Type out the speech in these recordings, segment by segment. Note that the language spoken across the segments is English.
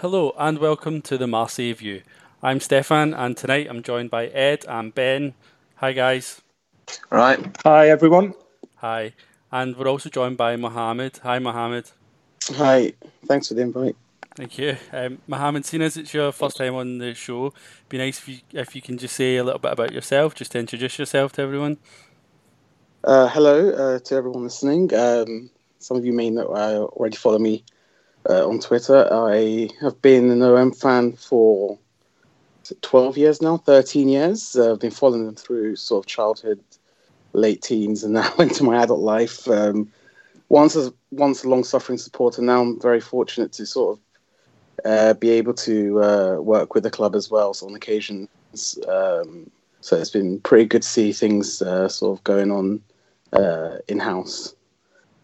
Hello and welcome to the Marseille View. I'm Stefan and tonight I'm joined by Ed and Ben. Hi guys. All right. Hi everyone. Hi. And we're also joined by Mohammed. Hi Mohammed. Hi. Thanks for the invite. Thank you. Um, Mohammed, seeing as it's your first time on the show, be nice if you, if you can just say a little bit about yourself, just to introduce yourself to everyone. Uh, hello uh, to everyone listening. Um, some of you may know uh, already follow me uh, on Twitter. I have been an OM fan for 12 years now, 13 years. Uh, I've been following them through sort of childhood, late teens, and now into my adult life. Um, once as once a long suffering supporter, now I'm very fortunate to sort of uh, be able to uh, work with the club as well so on occasions. Um, so it's been pretty good to see things uh, sort of going on uh, in house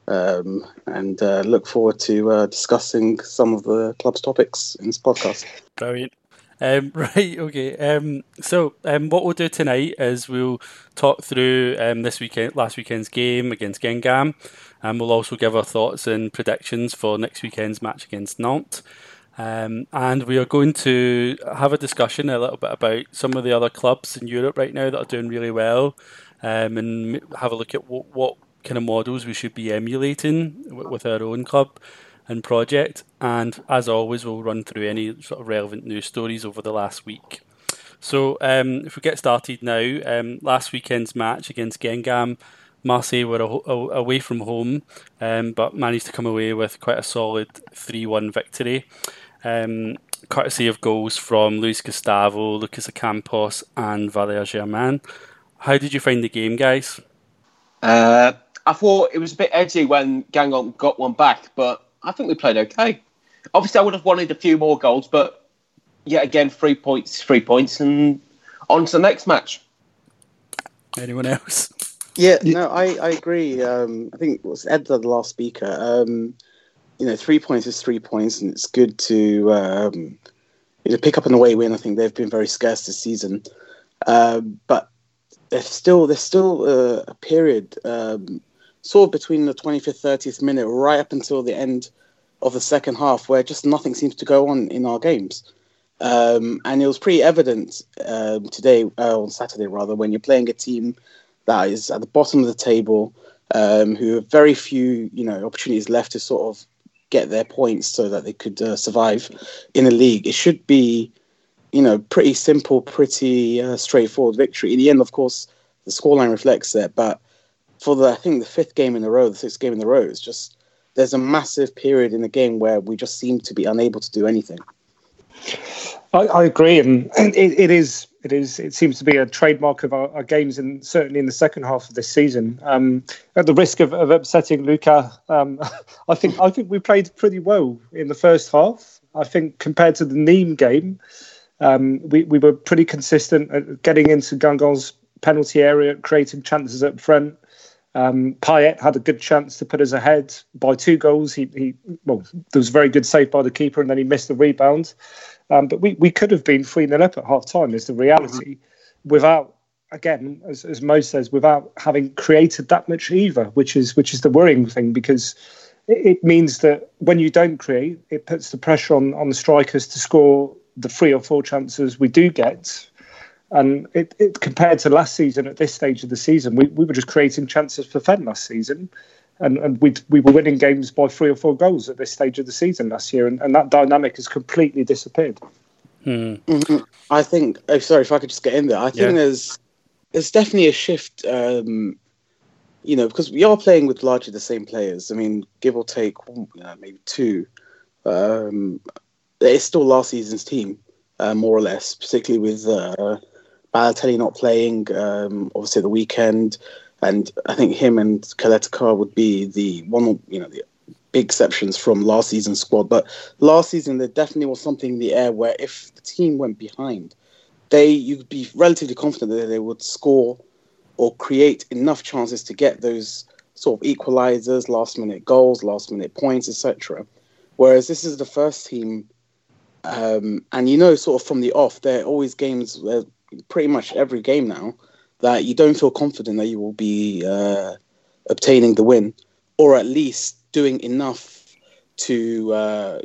um, and uh, look forward to uh, discussing some of the club's topics in this podcast. Brilliant. Um, right, okay. Um, so, um, what we'll do tonight is we'll talk through um, this weekend, last weekend's game against Guingamp, and we'll also give our thoughts and predictions for next weekend's match against Nantes. Um, and we are going to have a discussion a little bit about some of the other clubs in Europe right now that are doing really well, and have a look at what, what kind of models we should be emulating with our own club and project. And as always, we'll run through any sort of relevant news stories over the last week. So um, if we get started now, um, last weekend's match against Guingamp, Marseille were away from home, um, but managed to come away with quite a solid 3 1 victory. Um, courtesy of goals from Luis Gustavo, Lucas Ocampos, and Valère Germain. How did you find the game, guys? Uh, I thought it was a bit edgy when Guingamp got one back, but I think we played okay. Obviously, I would have wanted a few more goals, but yet again, three points, three points, and on to the next match. Anyone else? Yeah, no, I, I agree. Um, I think it was Ed, the last speaker. Um, you know, three points is three points, and it's good to um, you know, pick up an away win. I think they've been very scarce this season, uh, but there's still there's still a, a period um, sort of between the 25th, 30th minute, right up until the end of the second half, where just nothing seems to go on in our games. Um, and it was pretty evident um, today, uh, on Saturday rather, when you're playing a team that is at the bottom of the table, um, who have very few, you know, opportunities left to sort of get their points so that they could uh, survive in a league. It should be, you know, pretty simple, pretty uh, straightforward victory. In the end, of course, the scoreline reflects that, but for the I think the fifth game in a row, the sixth game in a row, it's just there's a massive period in the game where we just seem to be unable to do anything. I, I agree, and, it, it is it is it seems to be a trademark of our, our games, and certainly in the second half of this season. Um, at the risk of, of upsetting Luca, um, I think I think we played pretty well in the first half. I think compared to the Nîmes game, um, we we were pretty consistent at getting into Guingamp's penalty area, creating chances up front. Um, Payet had a good chance to put us ahead by two goals. He, he well, there was a very good save by the keeper, and then he missed the rebound. Um, but we, we could have been 3 0 up at half time, is the reality, mm-hmm. without, again, as, as Mo says, without having created that much either, which is which is the worrying thing because it, it means that when you don't create, it puts the pressure on, on the strikers to score the three or four chances we do get and it, it, compared to last season, at this stage of the season, we, we were just creating chances for Fen last season. And, and we we were winning games by three or four goals at this stage of the season last year. And, and that dynamic has completely disappeared. Hmm. Mm-hmm. I think, oh, sorry, if I could just get in there, I think yeah. there's there's definitely a shift, um, you know, because we are playing with largely the same players. I mean, give or take uh, maybe two. Um, it's still last season's team, uh, more or less, particularly with. Uh, Balotelli not playing, um, obviously the weekend, and I think him and Caleta-Car would be the one, you know, the big exceptions from last season's squad. But last season, there definitely was something in the air where if the team went behind, they you'd be relatively confident that they would score or create enough chances to get those sort of equalizers, last minute goals, last minute points, etc. Whereas this is the first team, um, and you know, sort of from the off, there are always games where pretty much every game now that you don't feel confident that you will be uh, obtaining the win, or at least doing enough to uh,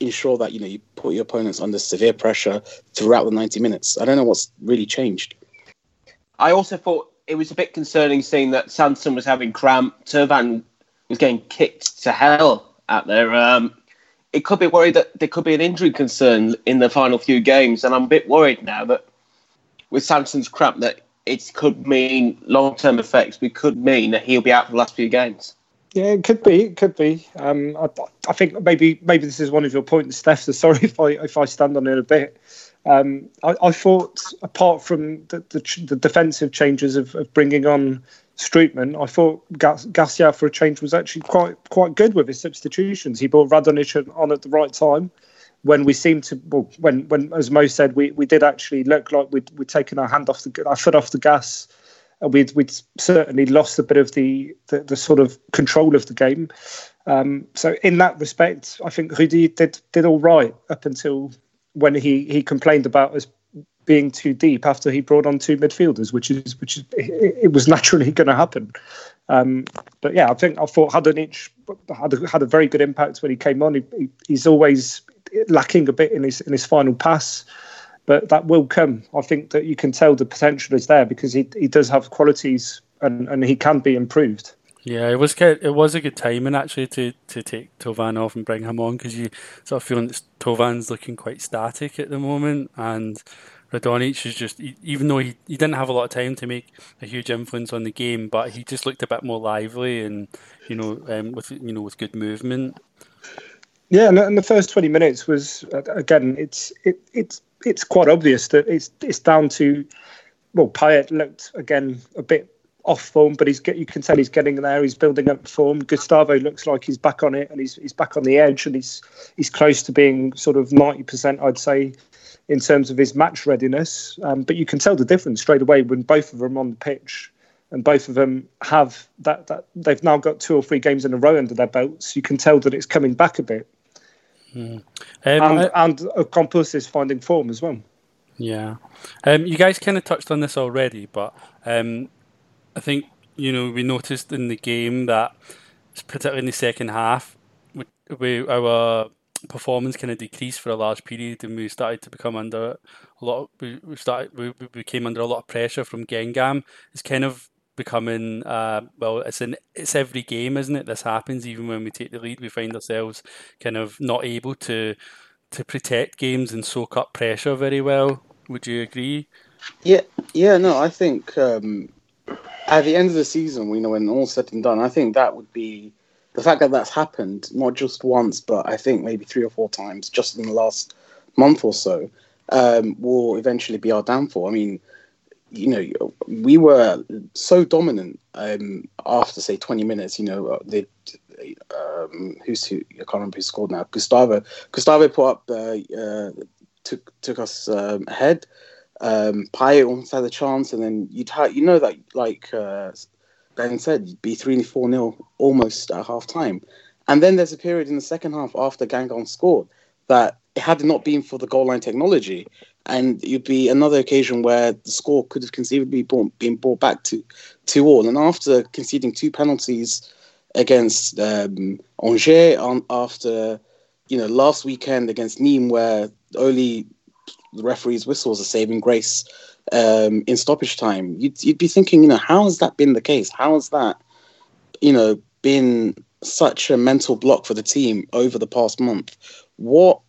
ensure that you know you put your opponents under severe pressure throughout the 90 minutes. I don't know what's really changed. I also thought it was a bit concerning seeing that Sanson was having cramp. Thauvin was getting kicked to hell out there. Um, it could be worried that there could be an injury concern in the final few games, and I'm a bit worried now that with Sanson's cramp that it could mean long term effects. We could mean that he'll be out for the last few games. Yeah, it could be. It could be. Um, I, I, think maybe maybe this is one of your points, Steph. So sorry if I if I stand on it a bit. Um, I, I, thought, apart from the, the, the defensive changes of, of, bringing on Strootman, I thought Garcia for a change was actually quite quite good with his substitutions. He brought Radonjic on at the right time when we seemed to well, when when as Mo said, we, we did actually look like we'd we'd taken our hand off the our foot off the gas. And we'd we'd certainly lost a bit of the the, the sort of control of the game. Um, so in that respect, I think Rudy did did all right up until when he he complained about us being too deep after he brought on two midfielders, which is which is it, it was naturally going to happen. Um, but yeah, I think I thought Radonjic had a, had a very good impact when he came on. He, he, he's always lacking a bit in his in his final pass, but that will come. I think that you can tell the potential is there because he he does have qualities and, and he can be improved. Yeah, it was. It was a good timing actually to, to take Thauvin off and bring him on because you sort of feeling that Thauvin's looking quite static at the moment, and Radonjic is just even though he, he didn't have a lot of time to make a huge influence on the game, but he just looked a bit more lively and you know um, with you know with good movement. Yeah, and, the first twenty minutes was again, it's it, it's it's quite obvious that it's it's down to well, Payet looked again a bit off form, but he's get you can tell he's getting there. He's building up form. Gustavo looks like he's back on it, and he's he's back on the edge, and he's he's close to being sort of ninety percent, I'd say, in terms of his match readiness. Um, but you can tell the difference straight away when both of them are on the pitch and both of them have that, that they've now got two or three games in a row under their belts. You can tell that it's coming back a bit. Hmm. Um, and, and Campos is finding form as well. Yeah. Um, you guys kind of touched on this already, but um, I think, you know, we noticed in the game that, particularly in the second half, we, we our performance kind of decreased for a large period, and we started to become under a lot. Of, we, we started we, we came under a lot of pressure from Guingamp. It's kind of becoming uh, well. It's in it's every game, isn't it? This happens even when we take the lead. We find ourselves kind of not able to to protect games and soak up pressure very well. Would you agree? Yeah, yeah. No, I think um, at the end of the season, we know when all said and done, I think that would be the fact that that's happened not just once, but I think maybe three or four times just in the last month or so um, will eventually be our downfall. I mean, you know, we were so dominant um, after say 20 minutes. You know, uh, the um, who's who? I can't remember who scored now. Gustavo. Gustavo put up, uh, uh, took took us um, ahead. Um, Payet almost had a chance, and then you'd have, you know that like uh, Ben said, you'd be 3 4 0 almost at half time. And then there's a period in the second half after Guingamp scored that had it not been for the goal line technology, and it'd be another occasion where the score could have conceivably been brought back to two all. And after conceding two penalties against um, Angers, on, after you know last weekend against Nîmes, where only the referee's whistles a saving grace um, in stoppage time, you'd, you'd be thinking, you know, how has that been the case? How has that, you know, been such a mental block for the team over the past month? What,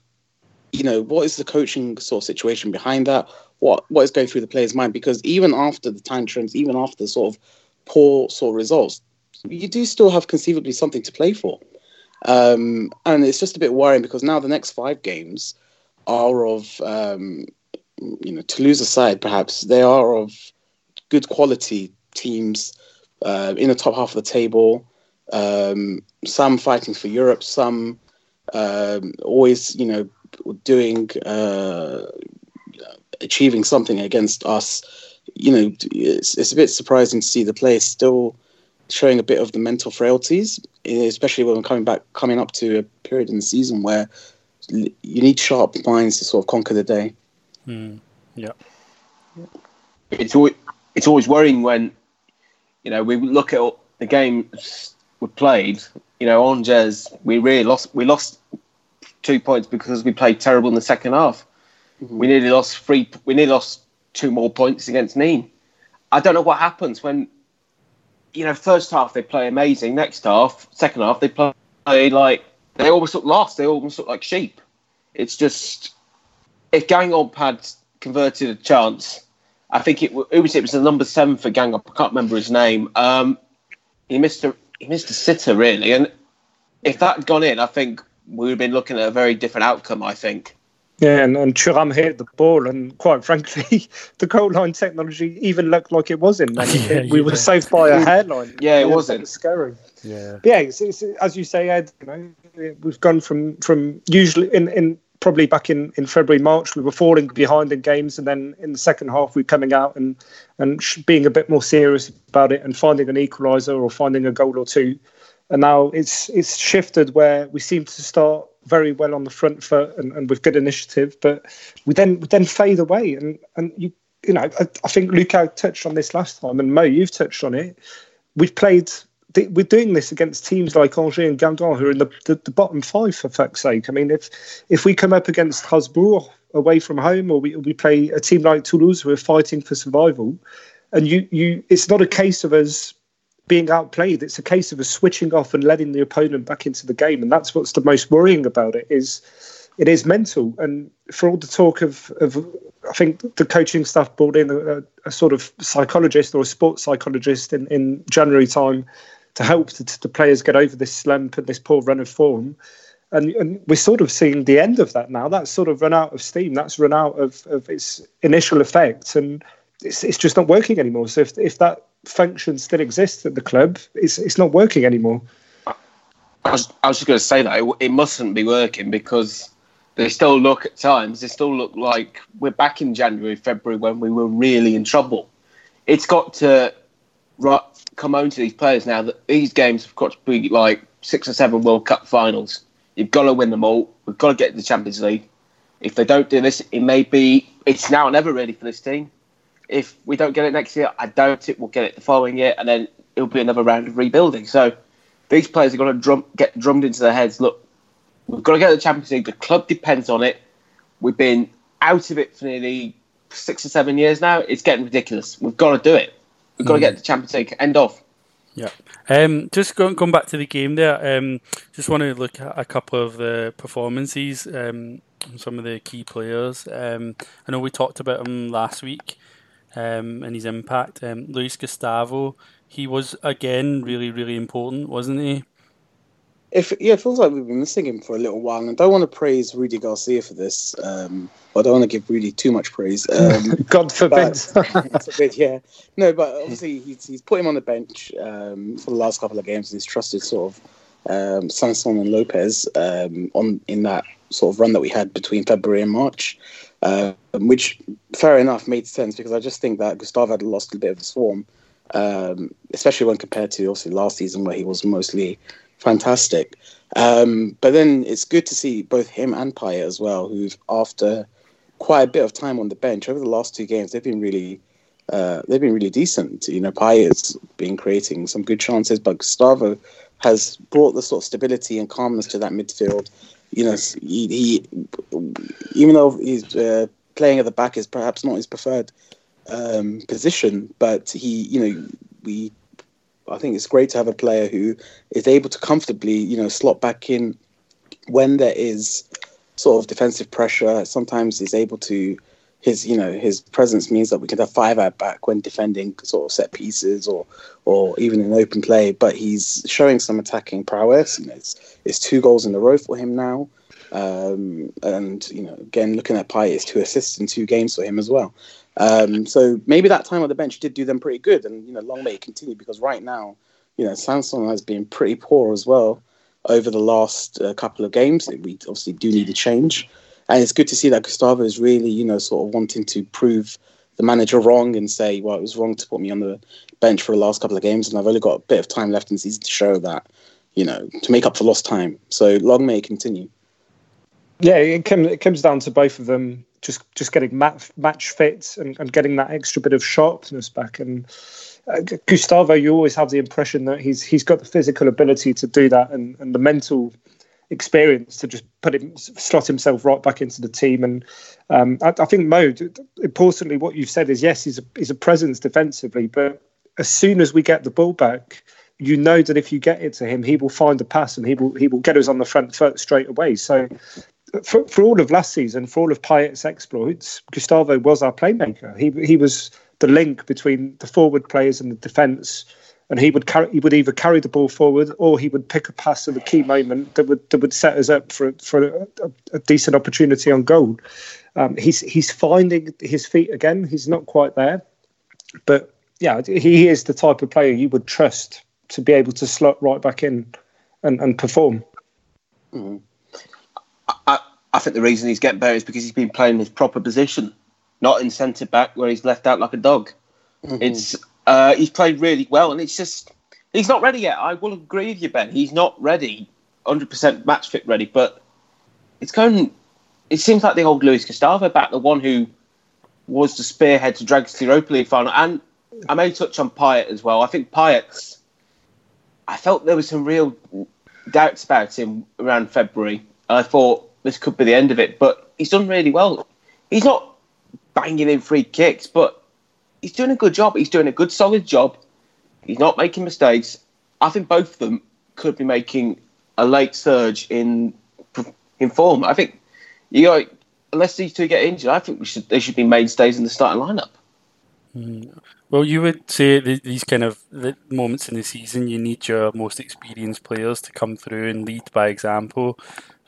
you know, what is the coaching sort of situation behind that? What what is going through the player's mind? Because even after the time tantrums, even after the sort of poor sort of results, you do still have conceivably something to play for. Um, and it's just a bit worrying because now the next five games are of um, you know, Toulouse aside, perhaps they are of good quality teams uh, in the top half of the table. Um, some fighting for Europe, some um, always, you know, doing uh, achieving something against us. You know, it's, it's a bit surprising to see the players still showing a bit of the mental frailties, especially when we're coming back, coming up to a period in the season where you need sharp minds to sort of conquer the day. Mm. Yeah. It's always, it's always worrying when, you know, we look at the games we played. You know, Angers, we really lost. We lost two points because we played terrible in the second half. Mm-hmm. We nearly lost three. We nearly lost two more points against Nîmes. I don't know what happens when, you know, first half they play amazing. Next half, second half they play like they almost look lost. They almost look like sheep. It's just if Guingamp had converted a chance, I think it, it was it was the number seven for Guingamp. I can't remember his name. Um, he missed a he missed a sitter really, and if that had gone in, I think we would have been looking at a very different outcome. I think. Yeah, and, and Thuram hit the ball, and quite frankly, the goal line technology even looked like it was in. yeah, we yeah. were saved by a hairline. Yeah, it wasn't. scary. Yeah, yeah. It's, it's, as you say, Ed. You know, we've gone from from usually in in probably back in, in February, March, we were falling behind in games, and then in the second half, we're coming out and and being a bit more serious about it and finding an equaliser or finding a goal or two. And now it's it's shifted where we seem to start very well on the front foot and, and with good initiative, but we then we then fade away. And and you you know I, I think Luca touched on this last time, and Mo, you've touched on it. We've played we're doing this against teams like Angers and Guingamp who are in the, the, the, bottom five for fuck's sake. I mean, if if we come up against Strasbourg away from home, or we, we play a team like Toulouse who are fighting for survival, and you you, it's not a case of us being outplayed. It's a case of us switching off and letting the opponent back into the game, and that's what's the most worrying about it. Is it is mental, and for all the talk of of I think the coaching staff brought in a, a, sort of psychologist or a sports psychologist in, in January time to help the, the players get over this slump and this poor run of form. And, and, we're sort of seeing the end of that now. That's sort of run out of steam. That's run out of, of its initial effects, and it's, it's just not working anymore. So if, if that function still exists at the club, it's it's not working anymore. I was, I was just going to say that it, it, mustn't be working because they still look at times. They still look like we're back in January, February when we were really in trouble. It's got to right, come home to these players now that these games have got to be like six or seven World Cup finals. You've got to win them all. We've got to get to the Champions League. If they don't do this, it may be it's now or never really for this team. If we don't get it next year, I doubt it. We'll get it the following year, and then it'll be another round of rebuilding. So these players are going to drum, get drummed into their heads. Look, we've got to get the Champions League. The club depends on it. We've been out of it for nearly six or seven years now. It's getting ridiculous. We've got to do it. We've got mm. to get the Champions League. End of. Yeah. Um, just going, going back to the game there, um, just want to look at a couple of the performances, um, some of the key players. Um, I know we talked about them last week um, and his impact. Um, Luis Gustavo, he was again really, really important, wasn't he? If, yeah, it feels like we've been missing him for a little while. And I don't want to praise Rudy Garcia for this. Um, I don't want to give Rudy too much praise. Um, God forbid. But, forbid, yeah. No, but obviously he's, he's put him on the bench um, for the last couple of games. He's trusted sort of um, Sanson and Lopez um, on in that sort of run that we had between February and March, uh, which fair enough made sense because I just think that Gustavo had lost a bit of his form, um, especially when compared to obviously last season where he was mostly fantastic. Um, but then it's good to see both him and Payet as well, who've after quite a bit of time on the bench over the last two games, they've been really uh, they've been really decent. You know, Payet's been creating some good chances, but Gustavo has brought the sort of stability and calmness to that midfield. You know, he, he even though he's uh, playing at the back is perhaps not his preferred um, position, but he, you know, we I think it's great to have a player who is able to comfortably, you know, slot back in when there is sort of defensive pressure. Sometimes he's able to his you know his presence means that we can have five out back when defending sort of set pieces or or even in open play. But he's showing some attacking prowess. Know, it's it's two goals in a row for him now. Um, and you know, again, looking at Pi, it's two assists in two games for him as well. Um, so maybe that time on the bench did do them pretty good, and you know, long may it continue because right now, you know, Sanson has been pretty poor as well over the last uh, couple of games. We obviously do need a change, and it's good to see that Gustavo is really, you know, sort of wanting to prove the manager wrong and say, well, it was wrong to put me on the bench for the last couple of games, and I've only got a bit of time left in the season to show that, you know, to make up for lost time. So long may it continue. Yeah, it, comes it comes down to both of them just just getting match, match fit and, and getting that extra bit of sharpness back. And uh, Gustavo, you always have the impression that he's he's got the physical ability to do that and, and the mental experience to just put him slot himself right back into the team. And um, I, I, think Mo, importantly, what you've said is yes, he's a, he's a presence defensively, but as soon as we get the ball back, you know that if you get it to him, he will find a pass and he will he will get us on the front foot straight away. So. For, for all of last season, for all of Payet's exploits, Gustavo was our playmaker. He he was the link between the forward players and the defence and he would carry he would either carry the ball forward or he would pick a pass at the key moment that would that would set us up for for a, a decent opportunity on goal. Um, he's he's finding his feet again. He's not quite there, but yeah, he is the type of player you would trust to be able to slot right back in and, and perform. Mm. I, I think the reason he's getting better is because he's been playing his proper position, not in centre back where he's left out like a dog. Mm-hmm. It's uh, he's played really well, and it's just he's not ready yet. I will agree with you, Ben. He's not ready, hundred percent match fit ready. But it's going. It seems like the old Luis Gustavo back, the one who was the spearhead to drag us to the Europa League final. And I may touch on Payet as well. I think Payet's. I felt there was some real doubts about him around February. I thought this could be the end of it, but he's done really well. He's not banging in free kicks, but he's doing a good job. He's doing a good, solid job. He's not making mistakes. I think both of them could be making a late surge in in form. I think you know, unless these two get injured, I think we should they should be mainstays in the starting lineup. Mm. Well, you would say these kind of moments in the season, you need your most experienced players to come through and lead by example,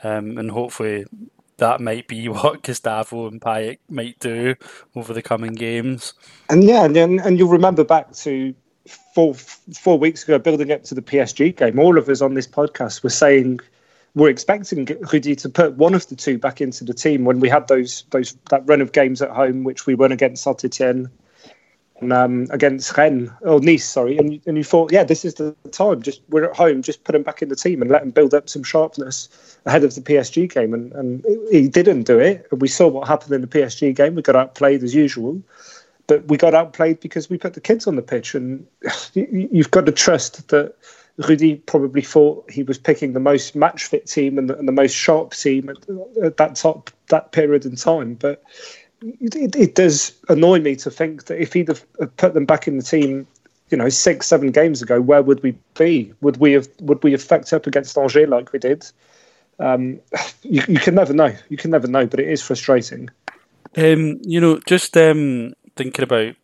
um, and hopefully that might be what Gustavo and Payet might do over the coming games. And yeah, and, and you'll remember back to four four weeks ago, building up to the PSG game, all of us on this podcast were saying we're expecting Rudy to put one of the two back into the team when we had those those that run of games at home, which we won against Saint Etienne um, against Rennes or Nice, sorry, and and you thought, yeah, this is the time. Just we're at home, just put him back in the team and let him build up some sharpness ahead of the PSG game, and and he didn't do it. We saw what happened in the PSG game. We got outplayed as usual, but we got outplayed because we put the kids on the pitch, and you've got to trust that. Rudy probably thought he was picking the most match fit team and the, and the most sharp team at, at that top that period in time, but it, it, does annoy me to think that if he'd have put them back in the team, you know, six, seven games ago, where would we be? Would we have would we have fucked up against Angers like we did? Um, you, you, can never know. You can never know, but it is frustrating. Um, you know, just um, thinking about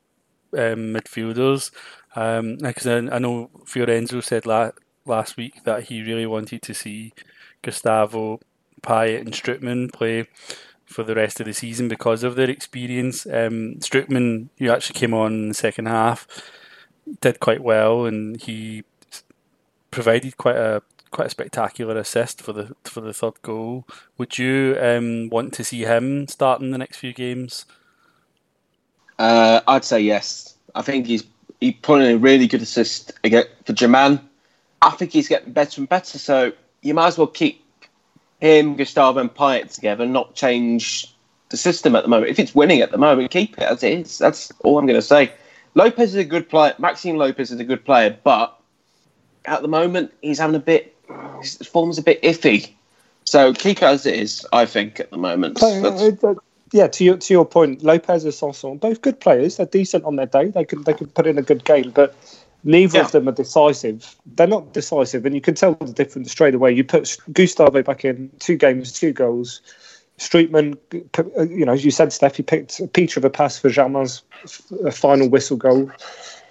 um, midfielders, because um, I, I, know Fiorenzo said la- last week that he really wanted to see Gustavo, Payet, and Strootman play for the rest of the season because of their experience. Um, Strootman, who actually came on in the second half, did quite well, and he provided quite a quite a spectacular assist for the for the third goal. Would you um, want to see him start in the next few games? Uh, I'd say yes. I think he's he put in a really good assist again for Germain. I think he's getting better and better. So you might as well keep him, Gustavo, and Payet together, not change the system at the moment. If it's winning at the moment, keep it as it is. That's all I'm going to say. Lopez is a good player. Maxime Lopez is a good player, but at the moment he's having a bit. His form's a bit iffy. So keep it as it is. I think at the moment. Uh, uh, yeah, to your to your point, Lopez and Sanson, both good players. They're decent on their day. They can they can put in a good game, but Neither yeah. of them are decisive. They're not decisive, and you can tell the difference straight away. You put Gustavo back in, two games, two goals. Strootman, you know, as you said, Steph, he picked a Peter of a pass for Germain's final whistle goal.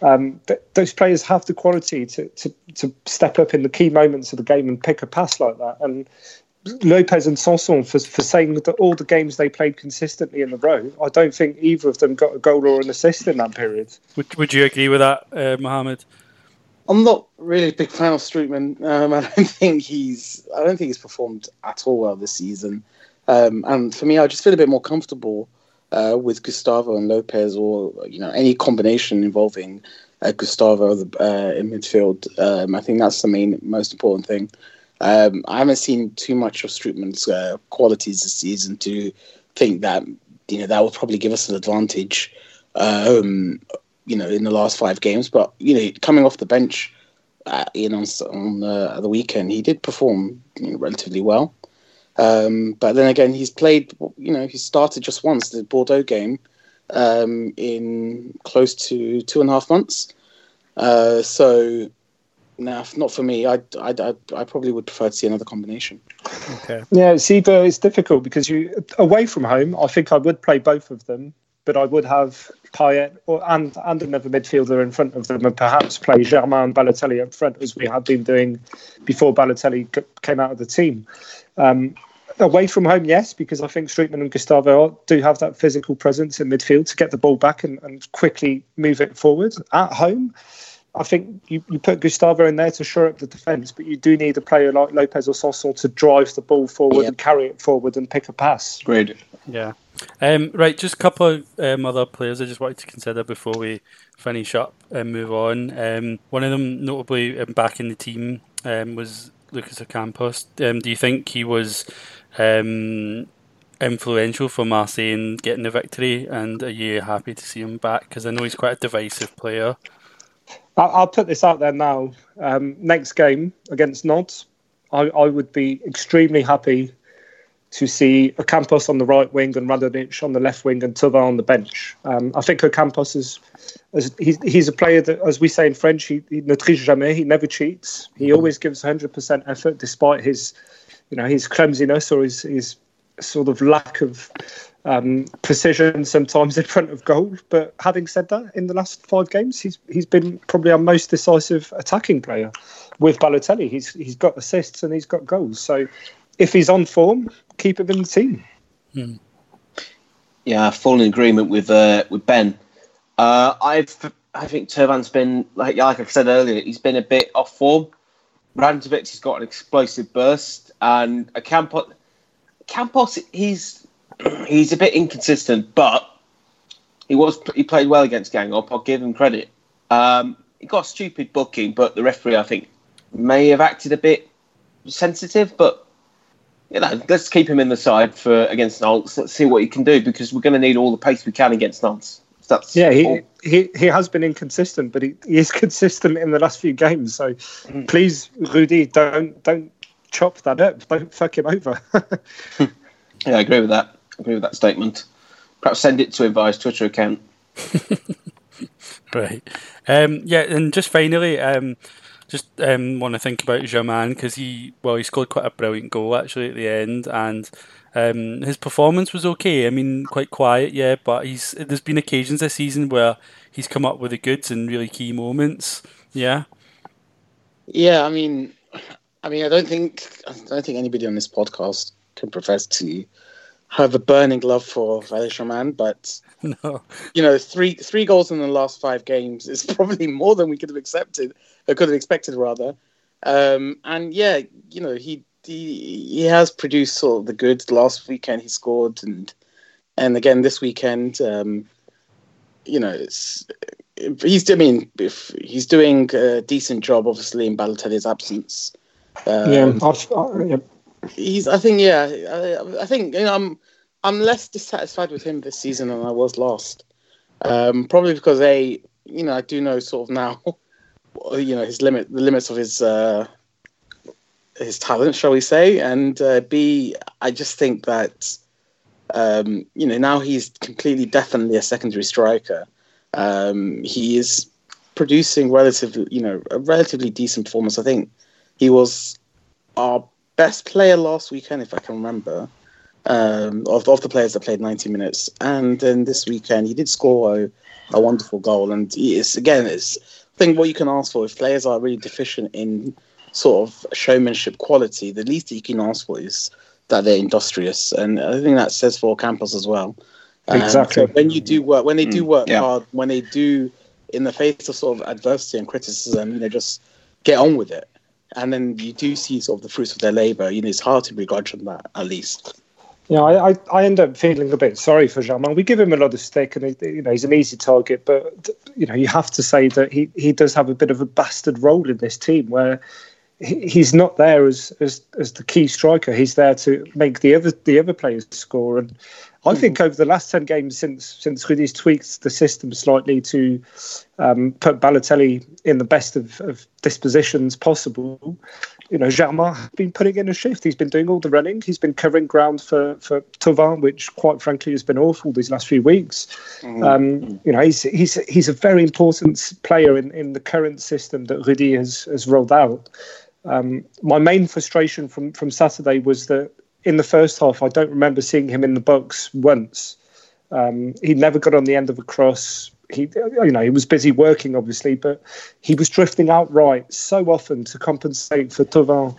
Um, those players have the quality to, to, to step up in the key moments of the game and pick a pass like that. And Lopez and Sanson for, for saying that all the games they played consistently in a row, I don't think either of them got a goal or an assist in that period. Would, would you agree with that, uh, Mohammed? I'm not really a big fan of Strootman. Um, I don't think he's I don't think he's performed at all well this season. Um, and for me, I just feel a bit more comfortable uh, with Gustavo and Lopez, or you know any combination involving uh, Gustavo uh, in midfield. Um, I think that's the main most important thing. Um, I haven't seen too much of Strootman's uh, qualities this season to think that you know that will probably give us an advantage. Um, you know, in the last five games, but you know, coming off the bench at Ian on, on uh, the weekend, he did perform you know, relatively well. Um, but then again, he's played, you know, he started just once the Bordeaux game um, in close to two and a half months. Uh, so, now, not for me. I, I, I, I, probably would prefer to see another combination. Okay. Yeah, see, but it's difficult because you away from home. I think I would play both of them, but I would have Payet or and and another midfielder in front of them, and perhaps play Germain and Balotelli up front as we had been doing before Balotelli came out of the team. Um, away from home, yes, because I think Strootman and Gustavo do have that physical presence in midfield to get the ball back and, and quickly move it forward. At home, I think you, you put Gustavo in there to shore up the defence, but you do need a player like Lopez or Sanson to drive the ball forward yep. and carry it forward and pick a pass. Great. Yeah. Um, right, just a couple of um, other players I just wanted to consider before we finish up and move on. Um, one of them, notably um, back in the team, um, was Lucas Ocampos. Um, do you think he was um, influential for Marseille in getting the victory? And are you happy to see him back? Because I know he's quite a divisive player. I'll put this out there now. Um, next game against Nantes, I, I, would be extremely happy to see Ocampos on the right wing and Radonjic on the left wing and Thauvin on the bench. Um, I think Ocampos is, is he's, he's, a player that, as we say in French, he, he ne triche jamais. He never cheats. He always gives 100% effort despite his you know his clumsiness or his, his sort of lack of um, precision sometimes in front of goal. But having said that, in the last five games, he's he's been probably our most decisive attacking player. With Balotelli, he's he's got assists and he's got goals. So if he's on form, keep him in the team. Hmm. Yeah, full in agreement with uh, with Ben. Uh, I've I think Thauvin's been like like I said earlier, he's been a bit off form. Radonjic has got an explosive burst, and a Campos, Campos, he's he's a bit inconsistent, but he was he played well against Guingamp. I'll give him credit. Um, he got stupid booking, but the referee I think may have acted a bit sensitive. But you know, let's keep him in the side for against Nantes. Let's see what he can do because we're going to need all the pace we can against Nantes. That's yeah, he, he he has been inconsistent, but he, he is consistent in the last few games. So mm. please, Rudy, don't don't chop that up. Don't fuck him over. yeah, I agree with that. I agree with that statement. Perhaps send it to him via his Twitter account. right. Um, yeah, and just finally, um, just um, want to think about Germain because he well he scored quite a brilliant goal actually at the end and um, his performance was okay. I mean, quite quiet, yeah, but he's there's been occasions this season where he's come up with the goods and really key moments. Yeah. Yeah, I mean, I mean, I don't think I don't think anybody on this podcast can profess to have a burning love for Valère Germain, but no. you know, three three goals in the last five games is probably more than we could have accepted, or could have expected rather. Um, and yeah, you know, he he, he has produced sort of the goods. Last weekend he scored, and and again this weekend, um, you know, it's he's. I mean, if he's doing a decent job, obviously in Balotelli's absence. Um, yeah, I, yeah, he's. I think yeah. I, I, think you know I'm. I'm less dissatisfied with him this season than I was last. Um, probably because a, you know, I do know sort of now, you know, his limit, the limits of his uh, his talent, shall we say? And uh, B, I just think that um, you know now he's completely definitely a secondary striker. Um, he is producing relatively, you know, a relatively decent performance. I think he was our best player last weekend, if I can remember, um, of, of the players that played 90 minutes. And then this weekend, he did score a, a wonderful goal. And it's again, it's I think what you can ask for if players are really deficient in sort of showmanship quality, the least that you can ask for is that they're industrious, and I think that says for Campos as well. exactly. So when you do work, when they do mm, work yeah. hard, when they do, in the face of sort of adversity and criticism, you know, just get on with it, and then you do see sort of the fruits of their labour. You know, it's hard to begrudge them that at least. Yeah, I, I, I, end up feeling a bit sorry for Germain. We give him a lot of stick, and he, you know he's an easy target. But you know you have to say that he, he does have a bit of a bastard role in this team, where he's not there as, as as the key striker. He's there to make the other the other players score. And I mm-hmm. think over the last ten games since since Rudi's tweaked the system slightly to um, put Balotelli in the best of, of dispositions possible, you know, Germain has been putting in a shift. He's been doing all the running. He's been covering ground for for Thauvin, which quite frankly has been awful these last few weeks. Mm-hmm. Um, you know, he's he's he's a very important player in, in the current system that Rudi has has rolled out. Um, my main frustration from from Saturday was that in the first half, I don't remember seeing him in the box once. Um, he never got on the end of a cross. He, you know, he was busy working, obviously, but he was drifting out right so often to compensate for Thauvin.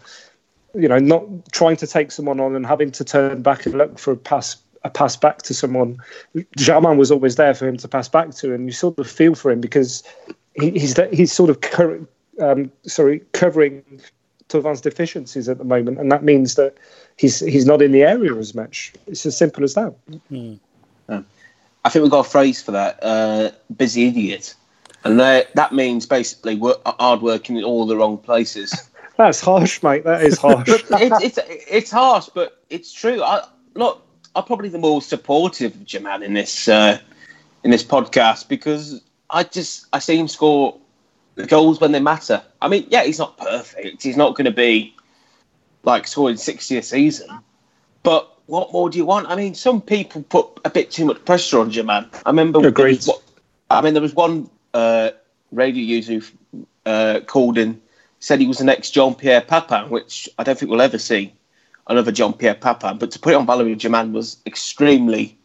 You know, not trying to take someone on and having to turn back and look for a pass a pass back to someone. Germain was always there for him to pass back to, and you sort of feel for him because he, he's he's sort of um, sorry covering Thauvin's deficiencies at the moment, and that means that he's he's not in the area as much. It's as simple as that. Mm. I think we've got a phrase for that: uh, busy idiot, and that that means basically work, hard working in all the wrong places. That's harsh, mate. That is harsh. it's, it's it's harsh, but it's true. I look. I'm probably the more supportive of Germain in this uh, in this podcast because I just I see him score the goals when they matter. I mean, yeah, he's not perfect. He's not going to be like scoring 60 a season. But what more do you want? I mean, some people put a bit too much pressure on you, man. I remember. Agreed. I mean, there was one uh, radio user who uh, called in, said he was the next Jean Pierre Papin, which I don't think we'll ever see another Jean Pierre Papin. But to put it on Valery Germain was extremely,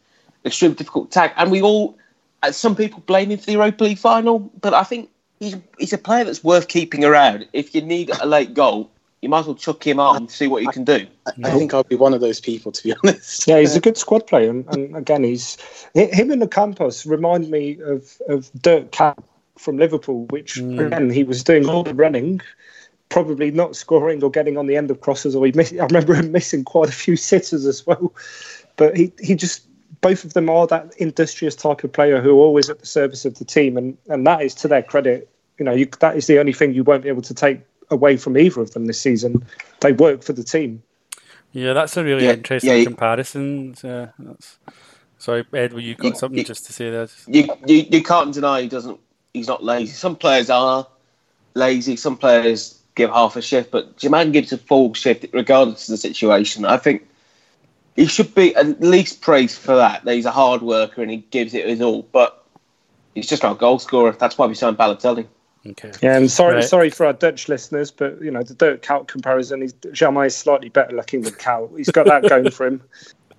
extremely difficult tag. And we all, uh, some people blame him for the Europa League final, but I think he's he's a player that's worth keeping around. If you need a late goal, you might as well chuck him on and see what he can do. I, I think I'll be one of those people, to be honest. Yeah, he's a good squad player, and, and again, he's him and Ocampos remind me of of Dirk Kuyt from Liverpool, which mm. again he was doing all the running. Probably not scoring or getting on the end of crosses, or he miss, I remember him missing quite a few sitters as well. But he, he just both of them are that industrious type of player who are always at the service of the team, and, and that is to their credit you know, you, that is the only thing you won't be able to take away from either of them this season. They work for the team. Yeah, that's a really yeah, interesting yeah, comparison. Uh, sorry, Ed, were you got you, something you, just to say there? You, you you can't deny he doesn't. He's not lazy. Some players are lazy. Some players give half a shift, but Germain gives a full shift regardless of the situation. I think he should be at least praised for that. That he's a hard worker and he gives it his all. But he's just not a goal scorer. That's why we signed Balotelli. Okay. Yeah, and sorry, right. sorry for our Dutch listeners, but you know the Dirk Kuyt comparison. He's Germain is slightly better looking than Kuyt. He's got that going for him.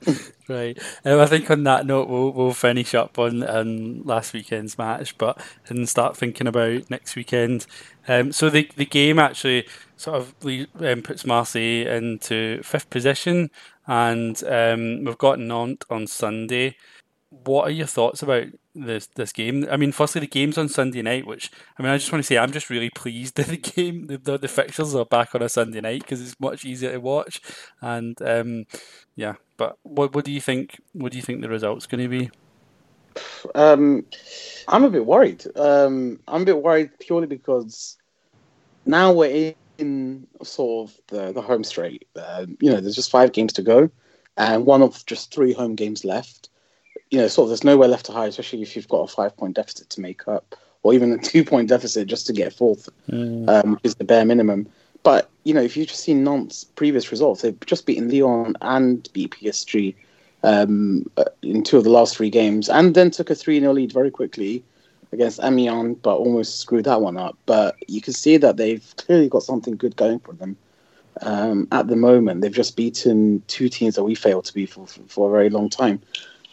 Right. Um, I think on that note, we'll we'll finish up on, on last weekend's match, but and start thinking about next weekend. Um, so the the game actually sort of um, puts Marseille into fifth position, and um, we've got Nantes on Sunday. What are your thoughts about this this game. I mean, firstly, the game's on Sunday night, which I mean, I just want to say I'm just really pleased that the game, the, the, the fixtures are back on a Sunday night because it's much easier to watch. And um, yeah, but what what do you think? What do you think the result's going to be? Um, I'm a bit worried. Um, I'm a bit worried purely because now we're in sort of the, the home straight. Uh, you know, there's just five games to go, and one of just three home games left you know, sort of there's nowhere left to hide, especially if you've got a five point deficit to make up, or even a two point deficit just to get fourth, mm. um, is the bare minimum. But you know, if you've just seen Nantes' previous results, they've just beaten Lyon and beat PSG um, uh, in two of the last three games, and then took a three 0 lead very quickly against Amiens, but almost screwed that one up. But you can see that they've clearly got something good going for them. Um, at the moment, they've just beaten two teams that we failed to beat for, for, for a very long time.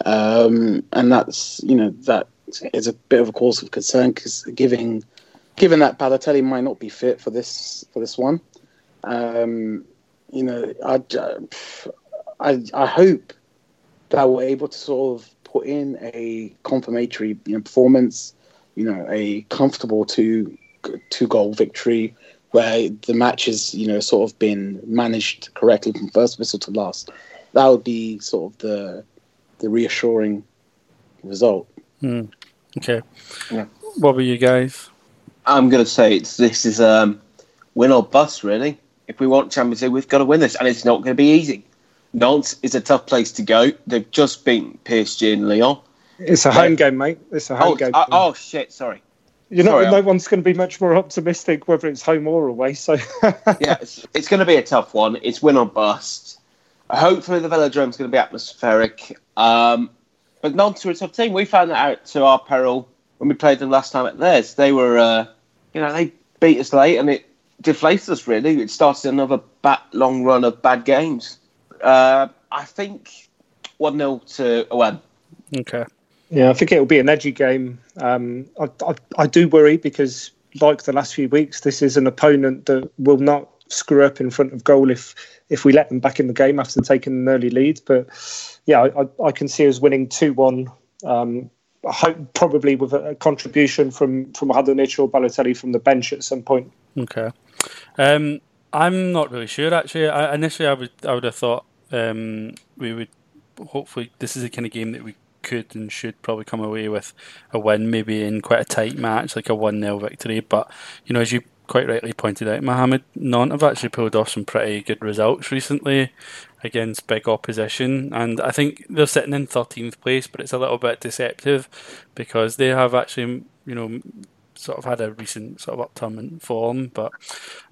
Um, and that's you know that is a bit of a cause of concern because giving given that Balotelli might not be fit for this for this one, um, you know, I, I I hope that we're able to sort of put in a confirmatory you know, performance, you know, a comfortable two two goal victory where the match has you know sort of been managed correctly from first whistle to last. That would be sort of the the reassuring result. Hmm. Okay. Yeah. What were you guys? I'm going to say it's this is um, win or bust, really. If we want Champions League, we've got to win this, and it's not going to be easy. Nantes is a tough place to go. They've just beaten PSG and Lyon. It's a home game, mate. It's a home Oh, game. uh, oh shit! Sorry. You're not. sorry, no I'm- one's going to be much more optimistic whether it's home or away. So yeah, it's, it's going to be a tough one. It's win or bust. Hopefully, the Velodrome's going to be atmospheric. Um, but Nantes are a tough team. We found that out to our peril when we played them last time at theirs. They were, uh, you know, they beat us late and it deflated us, really. It started another bat, long run of bad games. Uh, I think 1 0 to OM. Okay. Yeah, I think it'll be an edgy game. Um, I, I, I do worry because, like the last few weeks, this is an opponent that will not screw up in front of goal if if we let them back in the game after taking an early lead. But yeah, I, I, can see us winning two one. Um, I hope probably with a, contribution from from Radonjic or Balotelli from the bench at some point. Okay. Um, I'm not really sure actually. I, initially, I would I would have thought um, we would hopefully this is the kind of game that we could and should probably come away with a win, maybe in quite a tight match, like a one 0 victory. But you know, as you quite rightly pointed out, Mohamed, Nantes have actually pulled off some pretty good results recently against big opposition, and I think they're sitting in thirteenth place, but it's a little bit deceptive because they have actually, you know, sort of had a recent sort of upturn in form, but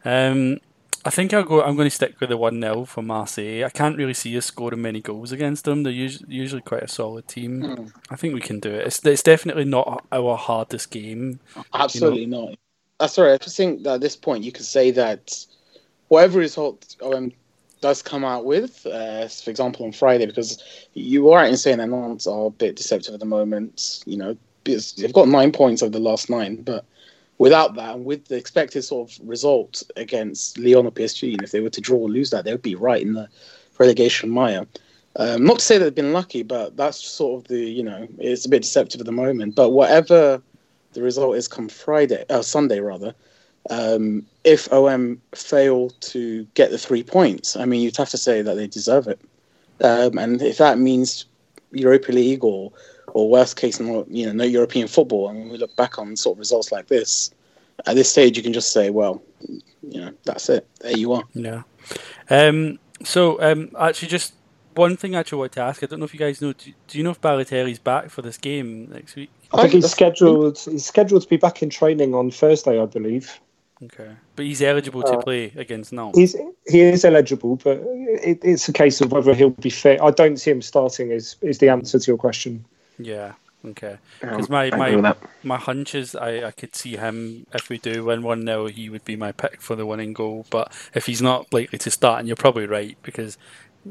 um, I think I'll go. I'm going to stick with the one 0 for Marseille. I can't really see us scoring many goals against them. They're usually, usually quite a solid team. I think we can do it. It's it's definitely not our hardest game. Absolutely not. Uh, sorry, I just think that at this point you could say that whatever result OM does come out with, uh, for example, on Friday, because you are right in saying that Nantes are a bit deceptive at the moment. You know, they've got nine points over the last nine, but without that, and with the expected sort of result against Lyon or PSG, and if they were to draw or lose that, they would be right in the relegation mire. Um, not to say they've been lucky, but that's sort of the you know it's a bit deceptive at the moment. But whatever the result is come Friday, uh, Sunday rather, um, if OM fail to get the three points, I mean, you'd have to say that they deserve it. Um, and if that means Europa League or, or worst case, no, you know, no European football, and we look back on sort of results like this, at this stage, you can just say, well, you know, that's it. There you are. Yeah. Um. So, um, actually, just one thing I actually wanted to ask. I don't know if you guys know. Do, do you know if Balotelli's back for this game next week? I think he's scheduled. He's scheduled to be back in training on Thursday, I believe. Okay, but he's eligible to Uh, play against Nantes. He's he is eligible, but it, it's a case of whether he'll be fit. I don't see him starting. Is is the answer to your question? Yeah. Okay. Um, Because my I my my hunch is I, I could see him if we do win one 0 he would be my pick for the winning goal. But if he's not likely to start, and you're probably right because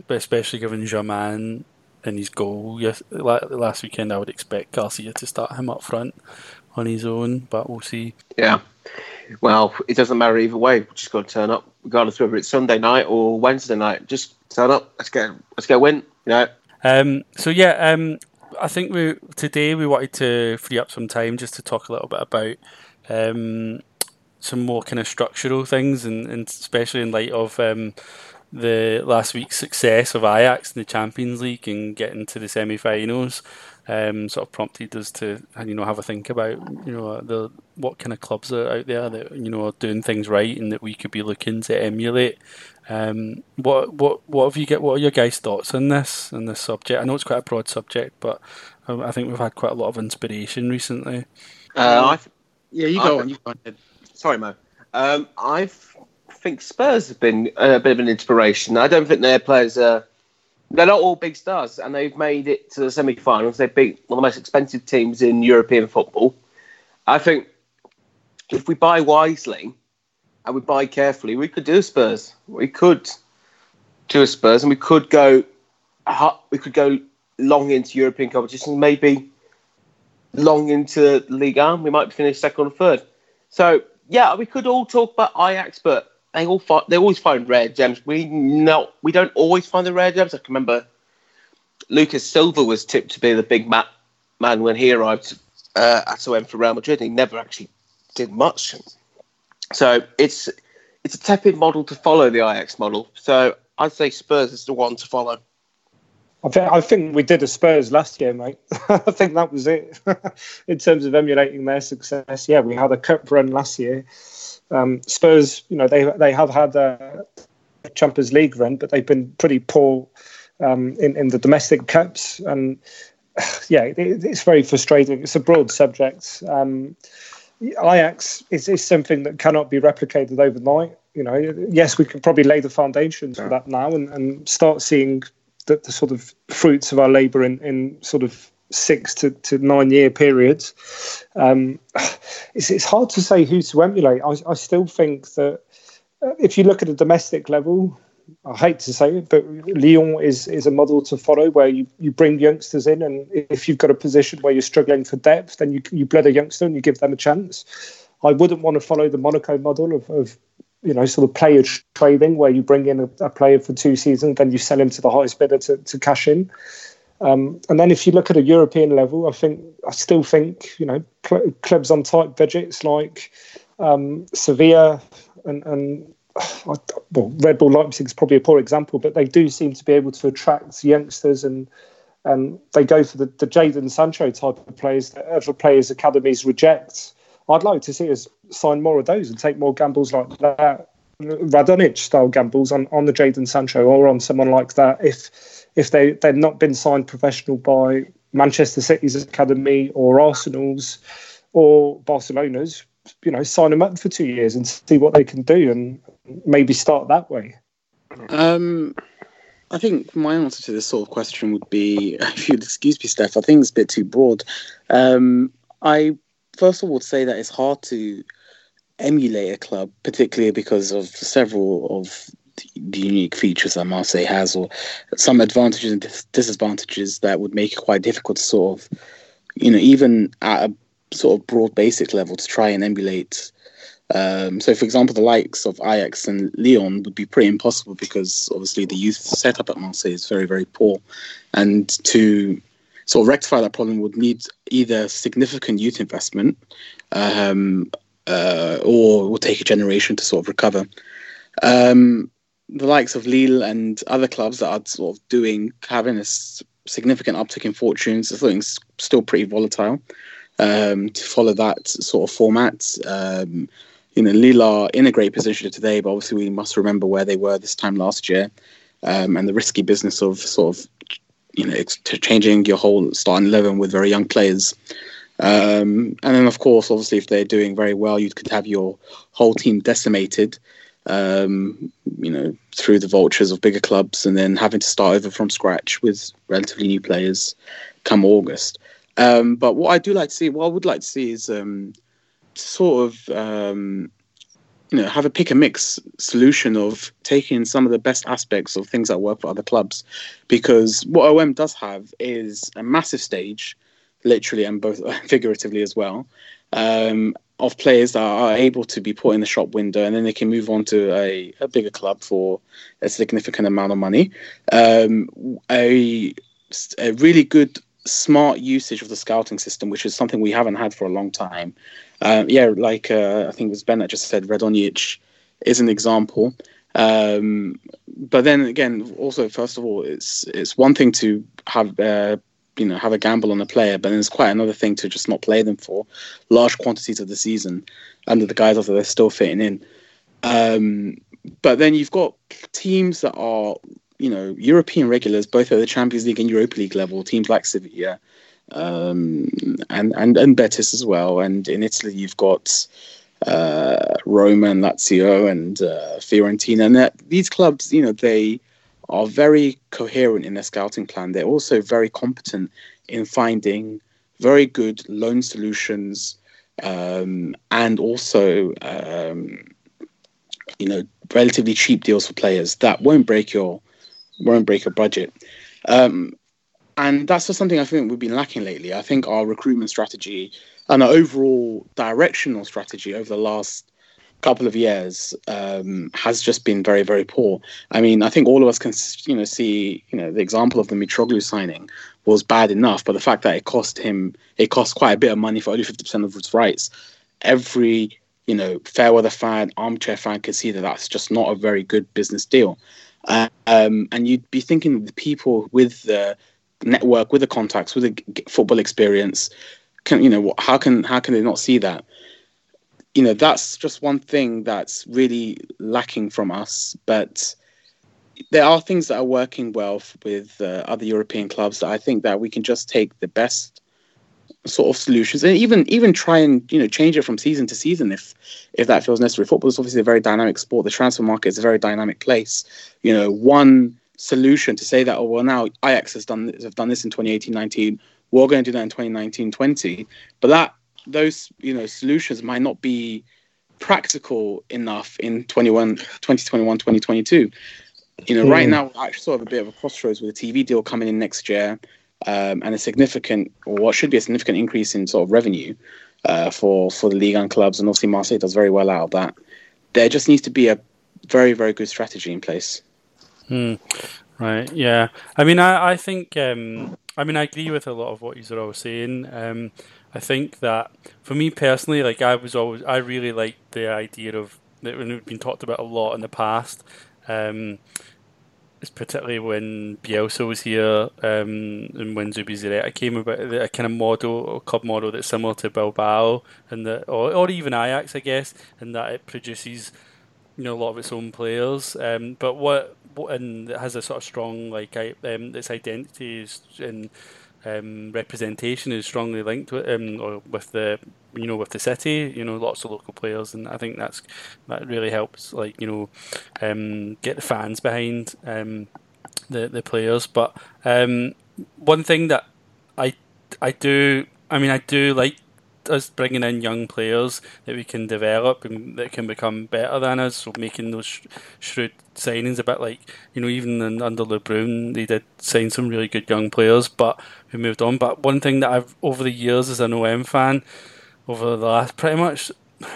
especially given Germain and his goal yes, last weekend, I would expect Garcia to start him up front on his own. But we'll see. Yeah. Well, it doesn't matter either way. We've just got to turn up, regardless whether it's Sunday night or Wednesday night. Just turn up. Let's go. Let's go win. You know. Um, so yeah, um, I think we today we wanted to free up some time just to talk a little bit about um, some more kind of structural things, and, and especially in light of um, the last week's success of Ajax in the Champions League and getting to the semi-finals. Um, sort of prompted us to you know have a think about you know the what kind of clubs are out there that you know are doing things right and that we could be looking to emulate. Um, what what what have you get? What are your guys' thoughts on this on this subject? I know it's quite a broad subject, but um, I think we've had quite a lot of inspiration recently. Uh, I th- Yeah, you I- go on. You go on. sorry, Mo. Um, I f- think Spurs have been a bit of an inspiration. I don't think their players are. They're not all big stars, and they've made it to the semi-finals. They beat one of the most expensive teams in European football. I think if we buy wisely and we buy carefully, we could do Spurs. We could do a Spurs, and we could go. We could go long into European competitions, maybe long into Ligue 1. We might finish second or third. So yeah, we could all talk about Ajax, but they all find, they always find rare gems. We no, we don't always find the rare gems. I can remember Lucas Silva was tipped to be the big ma- man when he arrived uh, at OM for Real Madrid. He never actually did much. So it's it's a tepid model to follow the Ajax model. So I'd say Spurs is the one to follow. I think, I think we did a Spurs last year, mate. I think that was it in terms of emulating their success. Yeah, we had a cup run last year. Um, Spurs, you know, they they have had a Champions League run, but they've been pretty poor um, in in the domestic cups, and yeah, it, it's very frustrating. It's a broad subject. Um, Ajax is, is something that cannot be replicated overnight. You know, yes, we can probably lay the foundations for that now and, and start seeing the, the sort of fruits of our labour in, in sort of six to, to nine year periods. Um, it's, it's hard to say who to emulate. I, I still think that uh, if you look at a domestic level, I hate to say it, but Lyon is is a model to follow where you, you bring youngsters in, and if you've got a position where you're struggling for depth, then you you bled a youngster and you give them a chance. I wouldn't want to follow the Monaco model of, of you know, sort of player trading where you bring in a, a, player for two seasons, then you sell him to the highest bidder to, to cash in. Um, and then if you look at a European level, I think I still think you know cl- clubs on tight budgets like um, Sevilla and, and well, Red Bull Leipzig is probably a poor example, but they do seem to be able to attract youngsters and and they go for the, the Jadon Sancho type of players that other players' academies reject. I'd like to see us sign more of those and take more gambles like that, Radonjic style gambles on, on the Jadon Sancho or on someone like that. If if they they've not been signed professional by Manchester City's academy or Arsenal's or Barcelona's, you know, sign them up for two years and see what they can do and maybe start that way. Um, I think my answer to this sort of question would be, if you'd excuse me, Steph, I think it's a bit too broad. Um, I first of all we'd say that it's hard to emulate a club, particularly because of several of the unique features that Marseille has, or some advantages and disadvantages that would make it quite difficult to sort of, you know, even at a sort of broad basic level to try and emulate. Um, so, for example, the likes of Ajax and Lyon would be pretty impossible because obviously the youth setup at Marseille is very, very poor, and to sort of rectify that problem would need either significant youth investment um, uh, or will take a generation to sort of recover. Um, the likes of Lille and other clubs that are sort of doing having a significant uptick in fortunes, I think still pretty volatile. Um, to follow that sort of format, um, you know, Lille are in a great position today, but obviously we must remember where they were this time last year, um, and the risky business of sort of you know changing your whole starting eleven with very young players. Um, and then, of course, obviously, if they're doing very well, you could have your whole team decimated, um, you know, through the vultures of bigger clubs, and then having to start over from scratch with relatively new players come August. Um, but what I do like to see, what I would like to see, is um, sort of um, you know have a pick and mix solution of taking some of the best aspects of things that work for other clubs. Because what om does have is a massive stage literally and both figuratively as well um, of players that are able to be put in the shop window and then they can move on to a, a bigger club for a significant amount of money. Um, a, a really good smart usage of the scouting system which is something we haven't had for a long time um, yeah, like uh, I think it was Ben that just said, Radonjic is an example. Um, but then again, also first of all, it's it's one thing to have uh, you know have a gamble on a player, but then it's quite another thing to just not play them for large quantities of the season under the guise of they're still fitting in. Um, but then you've got teams that are you know European regulars, both at the Champions League and Europa League level. Teams like Sevilla, um, and and and Betis as well. And in Italy, you've got uh, Roma and Lazio and uh, Fiorentina. And these clubs, you know, they are very coherent in their scouting plan. They're also very competent in finding very good loan solutions um, and also, um, you know, relatively cheap deals for players that won't break your won't break your budget. Um, and that's just something I think we've been lacking lately. I think our recruitment strategy and our overall directional strategy over the last couple of years um, has just been very, very poor. I mean, I think all of us can, you know, see, you know, the example of the Mitroglou signing was bad enough, but the fact that it cost him, it cost quite a bit of money for only fifty percent of his rights. Every, you know, fair weather fan, armchair fan can see that that's just not a very good business deal. um, and you'd be thinking the people with the network, with the contacts, with the football experience, can you know how can how can they not see that? You know, that's just one thing that's really lacking from us, but there are things that are working well with uh, other European clubs that I think that we can just take the best sort of solutions and even even try and you know change it from season to season if if that feels necessary. Football is obviously a very dynamic sport. The transfer market is a very dynamic place. You know, one solution to say that oh well now Ajax has done have done this in 2018-19, we're going to do that in 2019-20, but that those you know solutions might not be practical enough in 21 2021 2022 you know, mm. right hmm. now we're actually sort of a bit of a crossroads with a TV deal coming in next year, um, and a significant, or what should be a significant increase in sort of revenue uh, for for the league and clubs, and obviously Marseille does very well out of that. There just needs to be a very very good strategy in place. Hmm. Right. Yeah. I mean, I I think um, I mean I agree with a lot of what you're all saying. Um, I think that for me personally, like I was always I really liked the idea of that it's been talked about a lot in the past um, particularly when Bielsa was here um, and when Zubizarreta came about a kind of model, a club model that's similar to Bilbao and the, or, or even Ajax, I guess, and that it produces you know a lot of its own players. Um, but what and it has a sort of strong like um, its identity is in um, representation is strongly linked with um, or with the you know with the city. You know, lots of local players, and I think that's that really helps. Like you know, um, get the fans behind um, the the players. But um, one thing that I I do, I mean, I do like us bringing in young players that we can develop and that can become better than us. So making those sh- shrewd signings, a bit like you know, even in, under Labrune, they did sign some really good young players, but who moved on. But one thing that I've over the years as an OM fan, over the last pretty much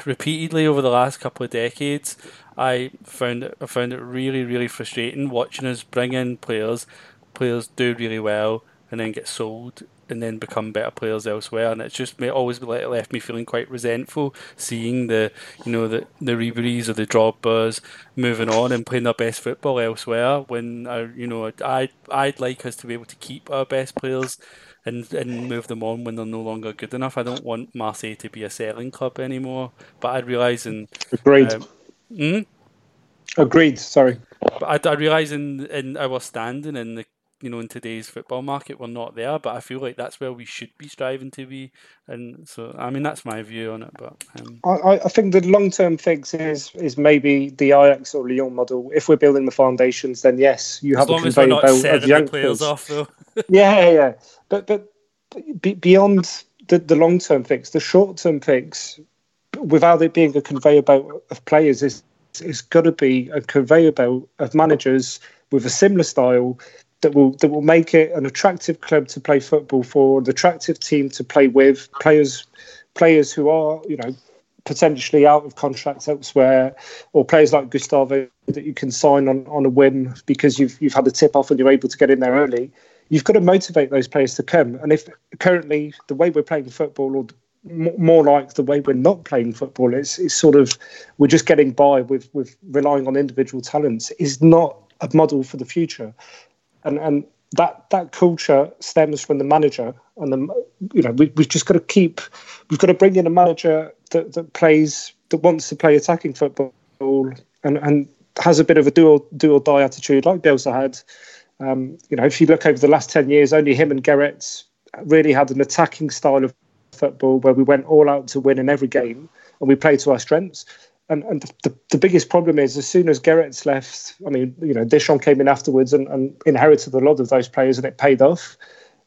repeatedly over the last couple of decades, I found it I found it really really frustrating watching us bring in players, players do really well and then get sold and then become better players elsewhere. And it's just always left me feeling quite resentful seeing the you know the the Ribery's or the Drogbas moving on and playing their best football elsewhere. When I you know I I'd like us to be able to keep our best players. And, and move them on when they're no longer good enough. I don't want Marseille to be a selling club anymore. But I realise in agreed. Um, hmm? Agreed. Sorry. But I, I realise in, in our standing in the you know in today's football market we're not there but i feel like that's where we should be striving to be. And so i mean that's my view on it but um... I, I think the long-term fix is is maybe the Ajax or Lyon model. If we're building the foundations then yes you have as a conveyor belt of young players off though. Yeah yeah but but beyond the, the long-term fix the short-term fix without it being a conveyor belt of players is it's got to be a conveyor belt of managers with a similar style that will that will make it an attractive club to play football for, an attractive team to play with, players players who are you know potentially out of contracts elsewhere, or players like Gustavo that you can sign on, on a whim because you've you've had a tip off and you're able to get in there early. You've got to motivate those players to come. And if currently the way we're playing football, or more like the way we're not playing football, it's, it's sort of we're just getting by with with relying on individual talents is not a model for the future and and that that culture stems from the manager and the you know we, we've just got to keep we've got to bring in a manager that, that plays that wants to play attacking football and and has a bit of a do or, do or die attitude like Bielsa had. Um, you know if you look over the last 10 years only him and Gerets really had an attacking style of football where we went all out to win in every game and we played to our strengths and, and the, the biggest problem is as soon as Gerets left, I mean, you know, Deschamps came in afterwards and, and inherited a lot of those players and it paid off.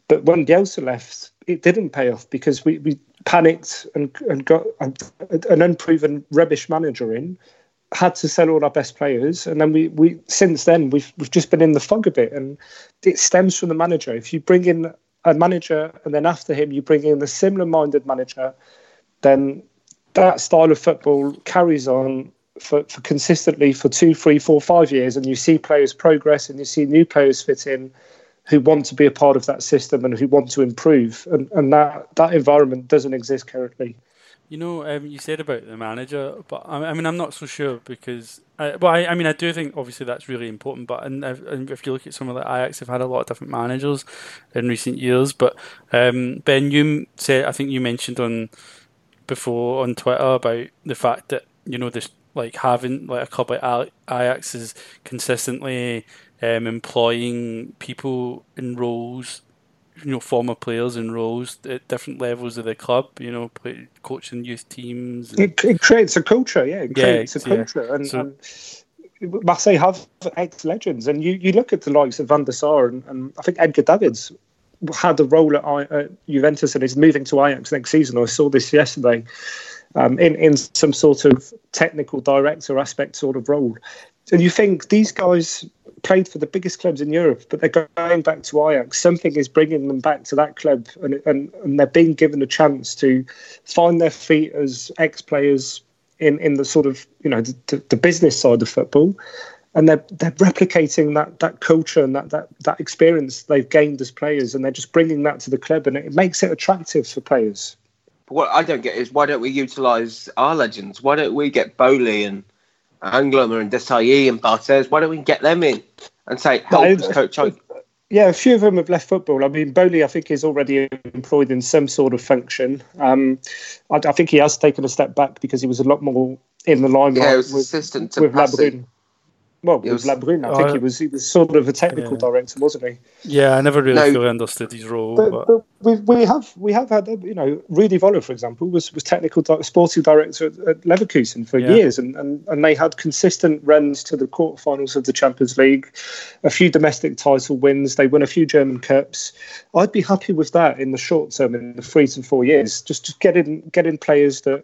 But when Bielsa left, it didn't pay off because we, we panicked and, and got an unproven rubbish manager in, had to sell all our best players, and then we, we since then we've we've just been in the fog a bit, and it stems from the manager. If you bring in a manager and then after him you bring in a similar minded manager, then that style of football carries on for, for, consistently for two, three, four, five years, and you see players progress and you see new players fit in who want to be a part of that system and who want to improve, and, and that that environment doesn't exist currently. You know, um, you said about the manager, but I, I mean, I'm not so sure because, I, well, I, I mean, I do think obviously that's really important. But and if, and if you look at some of the Ajax, have had a lot of different managers in recent years. But um, Ben, you said, I think you mentioned on before on Twitter about the fact that you know this like having like a club like Ajax is consistently um, employing people in roles you know former players in roles at different levels of the club. You know, play, coaching youth teams. And... It, it, creates a culture, yeah. It creates yeah, a culture, yeah. and, so, and, Marseille have ex legends, and you, you look at the likes of Van der Sar and, and I think Edgar Davids had a role at, at Juventus and is moving to Ajax next season. I saw this yesterday. Um, in in some sort of technical director aspect sort of role, and you think these guys played for the biggest clubs in Europe, but they're going back to Ajax. Something is bringing them back to that club, and, and, and they're being given a chance to find their feet as ex players in, in the sort of you know the, the business side of football, and they're they're replicating that that culture and that that that experience they've gained as players, and they're just bringing that to the club, and it makes it attractive for players. What I don't get is why don't we utilise our legends? Why don't we get Boli and Angloma and Desailly and Barthez. Why don't we get them in and say, help us coach? Yeah, a few of them have left football. I mean, Boli, I think, is already employed in some sort of function. Um, I, I, think he has taken a step back because he was a lot more in the limelight yeah, with, assistant to with. Well, it was Labrune. I think uh, he was he was sort of a technical yeah. director, wasn't he? Yeah, I never really no, fully understood his role. But, but... but, we, we have we have had you know Rudi Völler, for example, was was technical di- sporting director at, at Leverkusen for yeah. years, and, and and they had consistent runs to the quarterfinals of the Champions League, a few domestic title wins. They won a few German cups. I'd be happy with that in the short term, in the three to four years. Just just getting getting players that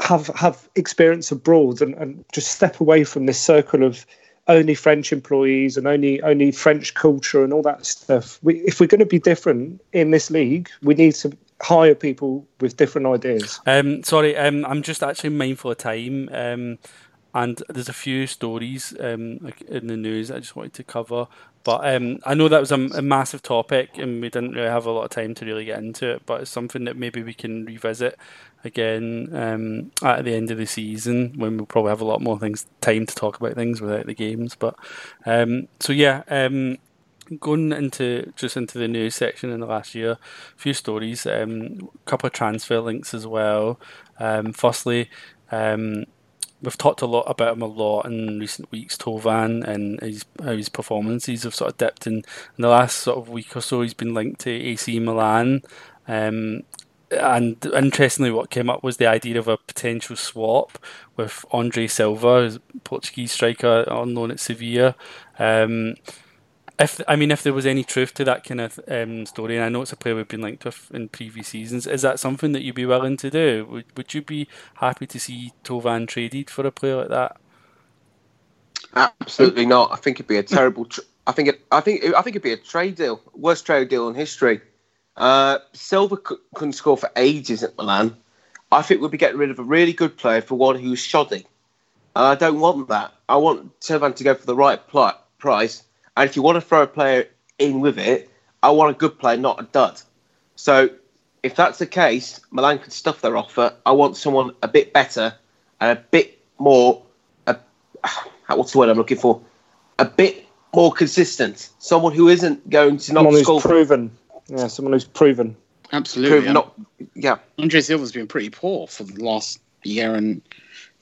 have have experience abroad and, and just step away from this circle of only French employees and only only French culture and all that stuff. We, if we're going to be different in this league, we need to hire people with different ideas. Um, sorry, um, I'm just actually mindful of time. Um, and there's a few stories um, in the news I just wanted to cover. But um, I know that was a, a, massive topic, and we didn't really have a lot of time to really get into it. But it's something that maybe we can revisit again um, at the end of the season when we'll probably have a lot more things time to talk about things without the games. But um, so yeah, um, going into just into the news section in the last year, a few stories, a um, couple of transfer links as well. Firstly. Um, we've talked a lot about him a lot in recent weeks, Thauvin, and his how his performances have sort of dipped in, in the last sort of week or so. He's been linked to AC Milan. Um, and interestingly, what came up was the idea of a potential swap with Andre Silva, Portuguese striker on loan at Sevilla. Um, if I mean, if there was any truth to that kind of um, story, and I know it's a player we've been linked with in previous seasons, is that something that you'd be willing to do? Would Would you be happy to see Thauvin traded for a player like that? Absolutely not. I think it'd be a terrible. Tr- I think it. I think. I think it'd be a trade deal, worst trade deal in history. Uh, Silva c- couldn't score for ages at Milan. I think we'd be getting rid of a really good player for one who's shoddy. And I don't want that. I want Thauvin to go for the right pl- price and if you want to throw a player in with it, I want a good player, not a dud. So if that's the case, Milan can stuff their offer. I want someone a bit better and a bit more. A, what's the word I'm looking for? A bit more consistent. Someone who isn't going to not someone score. Who's proven. Yeah, someone who's proven. Absolutely. Proven, not, yeah. Andre Silva's been pretty poor for the last year and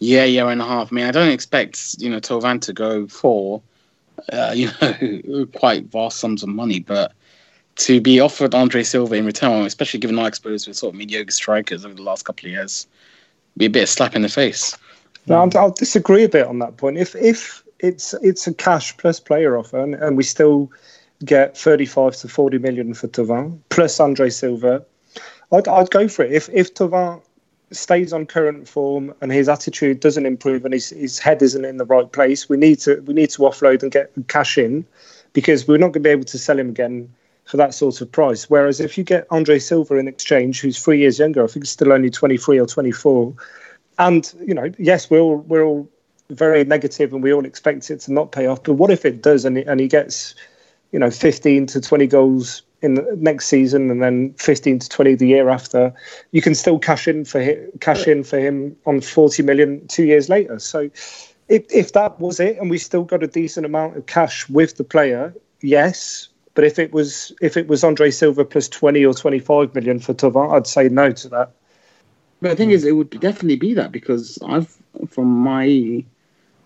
year, year and a half. I mean, I don't expect you know Thauvin to go for uh, you know, quite vast sums of money. But to be offered Andre Silva in return, especially given our exposure with sort of mediocre strikers over the last couple of years, be a bit of slap in the face. No, I'll, I'll disagree a bit on that point. If if it's it's a cash plus player offer, and, and we still get 35 to 40 million for Thauvin plus Andre Silva, I'd, I'd go for it. If if Thauvin stays on current form and his attitude doesn't improve and his, his head isn't in the right place, we need to we need to offload and get cash in because we're not going to be able to sell him again for that sort of price. Whereas if you get Andre Silva in exchange, who's three years younger, I think he's still only 23 or 24, and you know, yes, we're all we're all very negative and we all expect it to not pay off. But what if it does and and he gets, you know, 15 to 20 goals in the next season and then 15 to 20 the year after, you can still cash in for him, cash in for him on 40 million two years later. So if, if that was it and we still got a decent amount of cash with the player, yes. But if it was if it was Andre Silva plus 20 or 25 million for Thauvin, I'd say no to that. But the thing is, it would definitely be that because I've, from my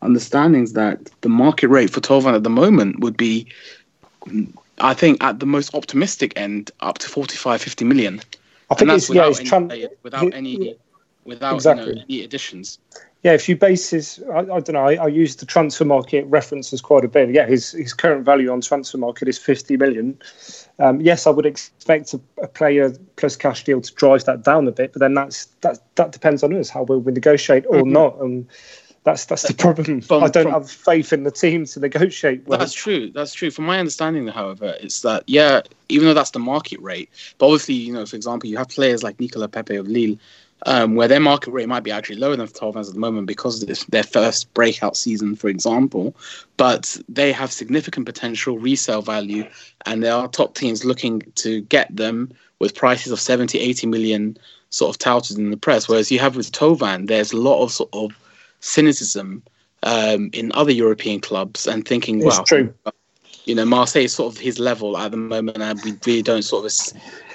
understandings, that the market rate for Thauvin at the moment would be, I think, at the most optimistic end, up to 45, 50 million. I think it's yeah, it's any, tran- without any without Exactly. you know, any additions. yeah, if you base his, I, I don't know, I, I use the transfer market references quite a bit. Yeah, his his current value on transfer market is 50 million. Um, yes, I would expect a, a player plus cash deal to drive that down a bit, but then that's that that depends on us how well we negotiate or Mhm. not, and that's that's the problem. From- I don't from- have faith in the team to negotiate well. That's true. That's true. From my understanding, however, it's that yeah, even though that's the market rate, but obviously, you know, for example, you have players like Nicolas Pepe of Lille, um, where their market rate might be actually lower than Thauvin at the moment because it's their first breakout season, for example. But they have significant potential resale value, and there are top teams looking to get them with prices of 70, 80 million sort of touted in the press. Whereas you have with Thauvin, there's a lot of sort of cynicism um, in other European clubs and thinking, It's well, true. you know, Marseille is sort of his level at the moment, and we really don't sort of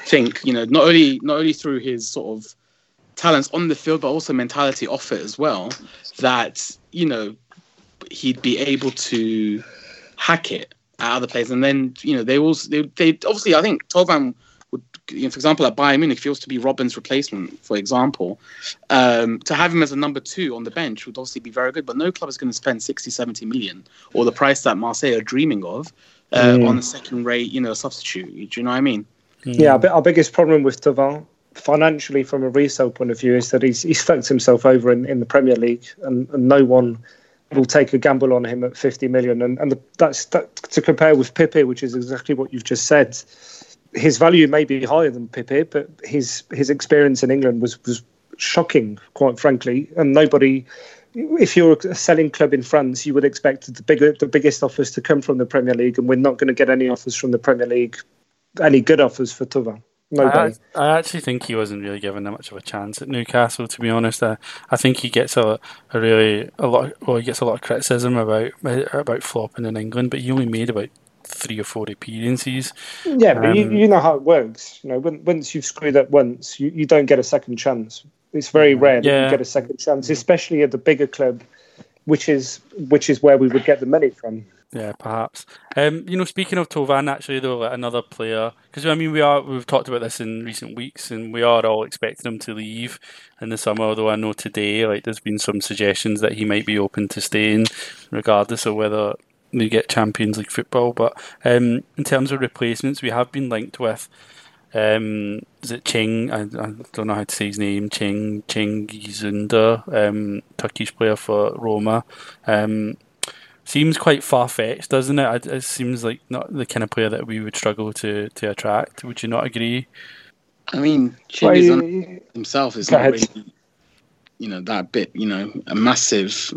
think, you know, not only not only through his sort of talents on the field, but also mentality off it as well, that you know he'd be able to hack it at other players, and then you know they also they, they obviously I think Thauvin you know, for example, at Bayern Munich, if he was to be Robben's replacement, for example, um, to have him as a number two on the bench would obviously be very good. But no club is going to spend 60, 70 million or the price that Marseille are dreaming of uh, Mm. on a second rate, you know, substitute. Do you know what I mean? Yeah, our biggest problem with Thauvin, financially from a resale point of view, is that he's he's fucked himself over in, in the Premier League, and, and no one will take a gamble on him at 50 million. And and the, that's that, to compare with Pepe, which is exactly what you've just said. His value may be higher than Pepe, but his his experience in England was was shocking, quite frankly, and nobody. If you're a selling club in France, you would expect the bigger, the biggest offers to come from the Premier League, and we're not going to get any offers from the Premier League any good offers for Thauvin. Nobody. I, I actually think he wasn't really given that much of a chance at Newcastle. To be honest, I, I think he gets a, a really a lot. Well, he gets a lot of criticism about about flopping in England, but he only made about three or four appearances. yeah, but you, um, you know how it works. You know, when, once you've screwed up once, you, you don't get a second chance. It's very rare that Yeah. you get a second chance, especially at the bigger club, which is which is where we would get the money from. Yeah, perhaps. Um, you know, speaking of Thauvin, actually, though, like another player, because I mean, we are we've talked about this in recent weeks, and we are all expecting him to leave in the summer. Although I know today, like, there's been some suggestions that he might be open to staying, regardless of whether we get Champions League football. But um, in terms of replacements, we have been linked with. Um, is it Cheng? I, I don't know how to say his name. Cheng Cheng Gizunda, um, Turkish player for Roma. Um, seems quite far fetched, doesn't it? It it seems like not the kind of player that we would struggle to, to attract. Would you not agree? I mean, Well, Chinese you- himself is Go not really, you know, that bit, you know, a massive.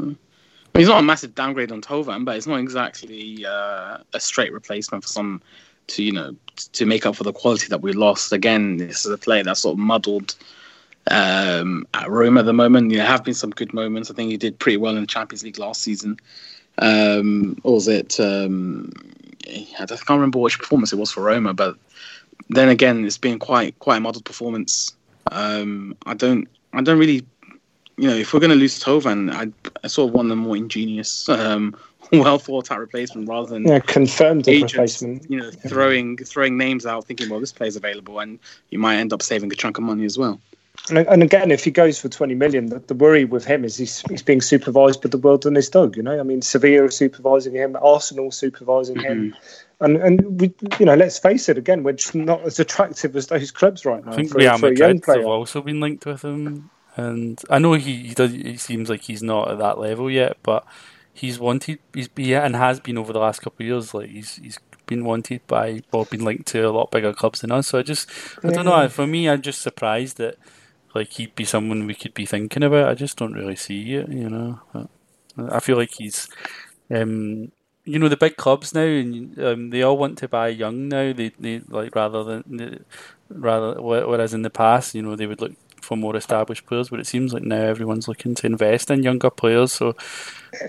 It's not a massive downgrade on Thauvin, but it's not exactly uh, a straight replacement for some to, you know, to make up for the quality that we lost. Again, this is a player that's sort of muddled um, at Rome at the moment. There have been some good moments. I think he did pretty well in the Champions League last season. Um, or was it? Um, I can't remember which performance it was for Roma, but then again, it's been quite quite a muddled performance. Um, I don't I don't really, you know, if we're going to lose Thauvin, I, I sort of want a more ingenious, um, well thought out replacement rather than yeah, confirmed agents, replacement. you know, throwing throwing names out, thinking, well, this player's available, and you might end up saving a chunk of money as well. And, and again, if he goes for 20 million, the, the worry with him is he's, he's being supervised by the world and his dog. You know, I mean, Sevilla are supervising him, Arsenal supervising him, and and we, you know, let's face it, again, we're just not as attractive as those clubs right now I think for, Real for a young Madrid have player. also been linked with him, and I know he he, does, he seems like he's not at that level yet, but he's wanted. He's yeah, and has been over the last couple of years. Like he's he's been wanted by or been linked to a lot bigger clubs than us. So I just I don't know. For me, I'm just surprised that like he'd be someone we could be thinking about. I just don't really see it. You know, I feel like he's um you know the big clubs now, and um, they all want to buy young now. They, they like rather than rather whereas in the past, you know, they would look for more established players, but it seems like now everyone's looking to invest in younger players. So,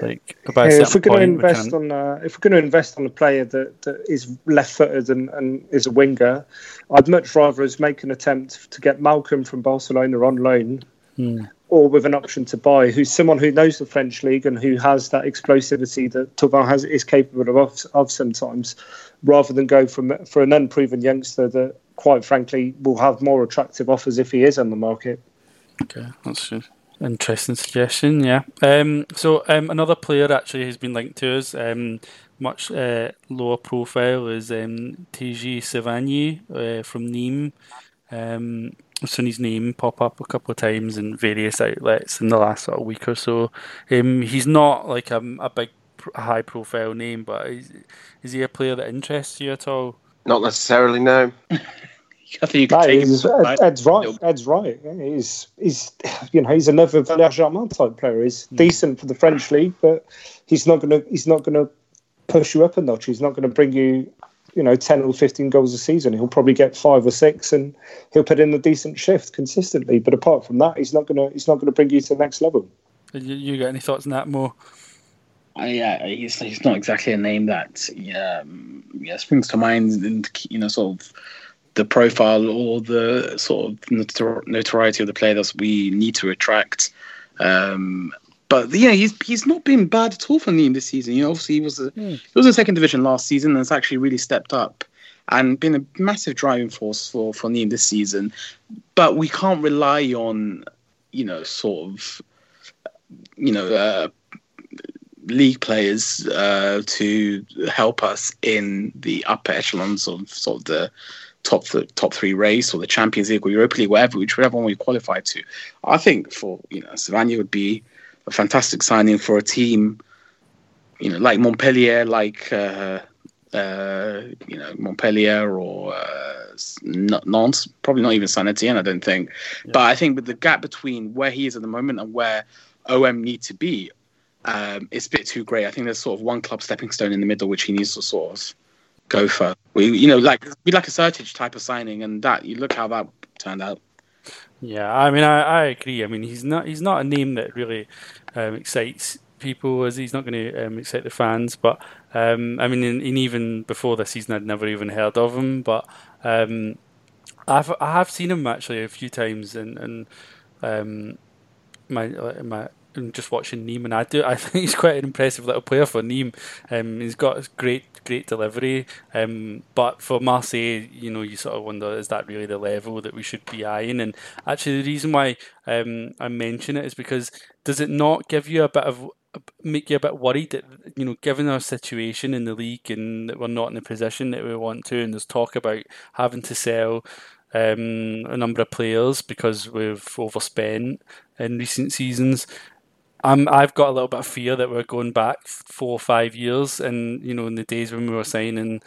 like, yeah, if we're going to invest we on, uh, if we're going to invest on a player that, that is left-footed and, and is a winger, I'd much rather us make an attempt to get Malcom from Barcelona on loan. Hmm or with an option to buy, who's someone who knows the French league and who has that explosivity that Thauvin has is capable of, of sometimes, rather than go from for an unproven youngster that, quite frankly, will have more attractive offers if he is on the market. Okay, that's an interesting suggestion. Yeah. Um, so um, another player actually has been linked to us. Um, much uh, lower profile is um, Téji Savanier uh, from Nîmes. Um, I've seen his name pop up a couple of times in various outlets in the last sort of week or so. Um, he's not like a, a big, high profile name, but is, is he a player that interests you at all? Not necessarily, no. I think you could no, take him. Ed's right. Ed's right. He's he's you know he's another Valère Germain type player. He's mm. decent for the French league, but he's not gonna he's not gonna push you up a notch. He's not going to bring you you know, 10 or 15 goals a season. He'll probably get five or six and he'll put in a decent shift consistently. But apart from that, he's not going to, he's not going to bring you to the next level. You, you got any thoughts on that more? Yeah, uh, he's, he's not exactly a name that um, yeah, springs to mind, and you know, sort of the profile or the sort of notoriety of the player that we need to attract. Um, but yeah, he's he's not been bad at all for Nîmes this season. You know, obviously he was a, mm. he was in second division last season and has actually really stepped up and been a massive driving force for for Nîmes this season. But we can't rely on you know sort of you know uh, league players uh, to help us in the upper echelons of sort of the top the top three race or the Champions League or Europa League, whatever, whichever one we qualify to. I think for you know Savanier would be a fantastic signing for a team, you know, like Montpellier, like uh, uh, you know Montpellier or uh, Nantes, probably not even Saint Etienne, I don't think. Yeah. But I think with the gap between where he is at the moment and where OM need to be, um, it's a bit too great. I think there's sort of one club stepping stone in the middle which he needs to sort of go for. We, you know, like be like a Sertic type of signing, and that you look how that turned out. Yeah, I mean, I, I agree. I mean, he's not he's not a name that really um, excites people as he's not going to um, excite the fans. But um, I mean, in, even before this season, I'd never even heard of him. But um, I've I have seen him actually a few times, and and um, my my just watching Nîmes, and I do. I think he's quite an impressive little player for Nîmes. Um, he's got great, great delivery. Um, but for Marseille, you know, you sort of wonder is that really the level that we should be eyeing? And actually, the reason why um, I mention it is because does it not give you a bit of make you a bit worried that you know, given our situation in the league and that we're not in the position that we want to, and there's talk about having to sell um, a number of players because we've overspent in recent seasons. I'm, I've got a little bit of fear that we're going back four or five years, and you know, in the days when we were signing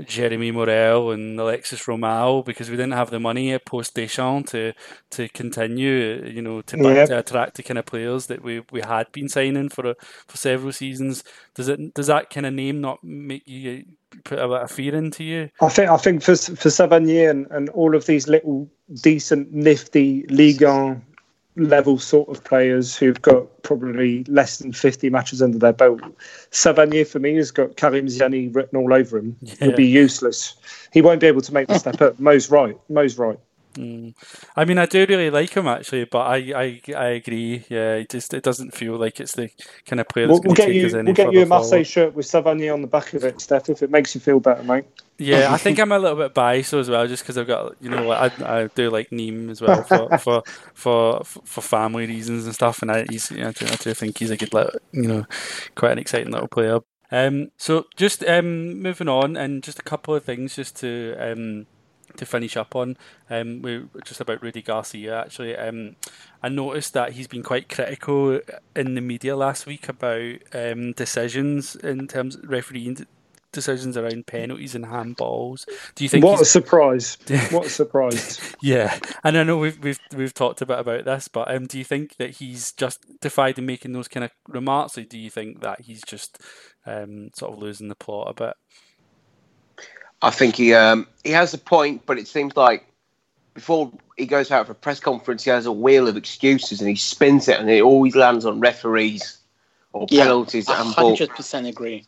Jeremy Morel and Alaixys Romao because we didn't have the money at post Deschamps to to continue, you know, to, yep. to attract the kind of players that we, we had been signing for a, for several seasons. Does it does that kind of name not make you put a bit of fear into you? I think I think for for Savanier and, and all of these little decent nifty Ligue 1 level sort of players who've got probably less than 50 matches under their belt. Savanier, for me, has got Karim Ziani written all over him. Yeah. He'll be useless. He won't be able to make the step up. Mo's right. Mo's right. Mm. I mean, I do really like him actually, but I, I, I agree. Yeah, it just it doesn't feel like it's the kind of player that's we'll, going to take you, We'll get you a Marseille forward. shirt with Savanier on the back of it, Steph, if it makes you feel better, mate. Yeah, I think I'm a little bit biased as well, just because I've got you know I, I do like Nîmes as well for for, for for family reasons and stuff, and I he's I, do, I do think he's a good little, you know quite an exciting little player. Um, so just um, moving on, and just a couple of things just to um, to finish up on. Um, we just about Rudy Garcia. Actually, um, I noticed that he's been quite critical in the media last week about um, decisions in terms of refereeing decisions around penalties and handballs. Do you think? What a surprise! what a surprise! yeah, and I know we've we've we've talked a bit about this, but um, do you think that he's justified in making those kind of remarks, or do you think that he's just um, sort of losing the plot a bit. I think he um, he has a point, but it seems like before he goes out for a press conference, he has a wheel of excuses and he spins it, and it always lands on referees or penalties. I 100% agree.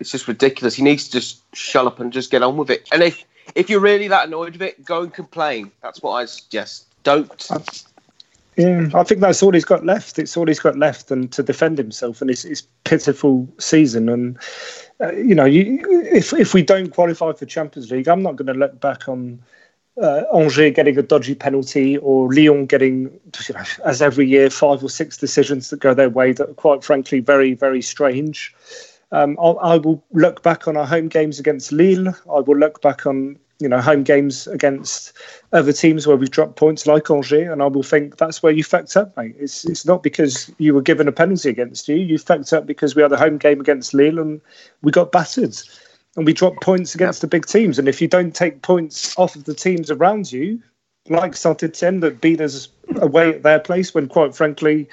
It's just ridiculous. He needs to just shut up and just get on with it. And if if you're really that annoyed with it, go and complain. That's what I suggest. Don't. Yeah, I think that's all he's got left. It's all he's got left, and to defend himself and it's, his pitiful season. And uh, you know, you, if if we don't qualify for Champions League, I'm not going to look back on uh, Angers getting a dodgy penalty or Lyon getting, you know, as every year, five or six decisions that go their way that are quite frankly very very strange. Um, I will look back on our home games against Lille. I will look back on you know home games against other teams where we've dropped points like Angers, and I will think that's where you fucked up, mate. It's it's not because you were given a penalty against you. You fucked up because we had a home game against Lille and we got battered, and we dropped points against the big teams. And if you don't take points off of the teams around you, like Saint Etienne that beat us away at their place, when quite frankly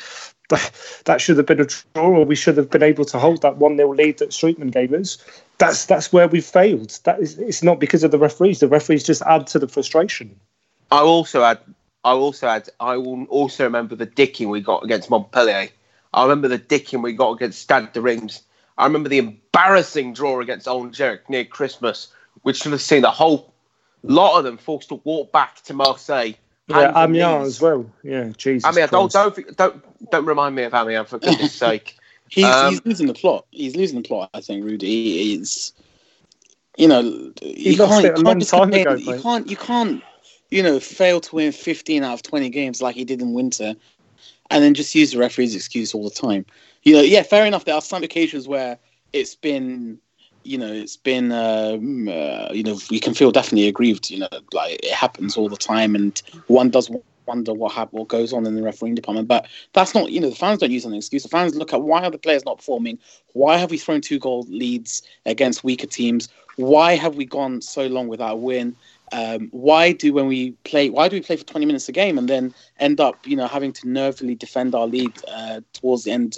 that should have been a draw, or we should have been able to hold that one 0 lead that Strootman gave us. That's that's where we've failed. That is, it's not because of the referees. The referees just add to the frustration. I also add. I also add. I will also remember the dicking we got against Montpellier. I remember the dicking we got against Stade de Reims. I remember the embarrassing draw against Angers near Christmas, which should have seen the whole lot of them forced to walk back to Marseille yeah, Amiens as well. Yeah, Jesus. Amiens, don't, don't don't don't remind me of Amiens for goodness sake. He's, um, he's losing the plot. He's losing the plot. I think Rudy is. You know, he lost it a long time ago. You can't. You can't. You know, fail to win 15 out of 20 games like he did in winter, and then just use the referee's excuse all the time. You know, yeah, fair enough. There are some occasions where it's been you know, it's been, um, uh, you know, we can feel definitely aggrieved. You know, like it happens all the time, and one does wonder what happened, what goes on in the refereeing department. But that's not, you know, the fans don't use an excuse. The fans look at why are the players not performing? Why have we thrown two goal leads against weaker teams? Why have we gone so long without a win? Um, why do when we play? Why do we play for twenty minutes a game and then end up, you know, having to nervily defend our lead uh, towards the end,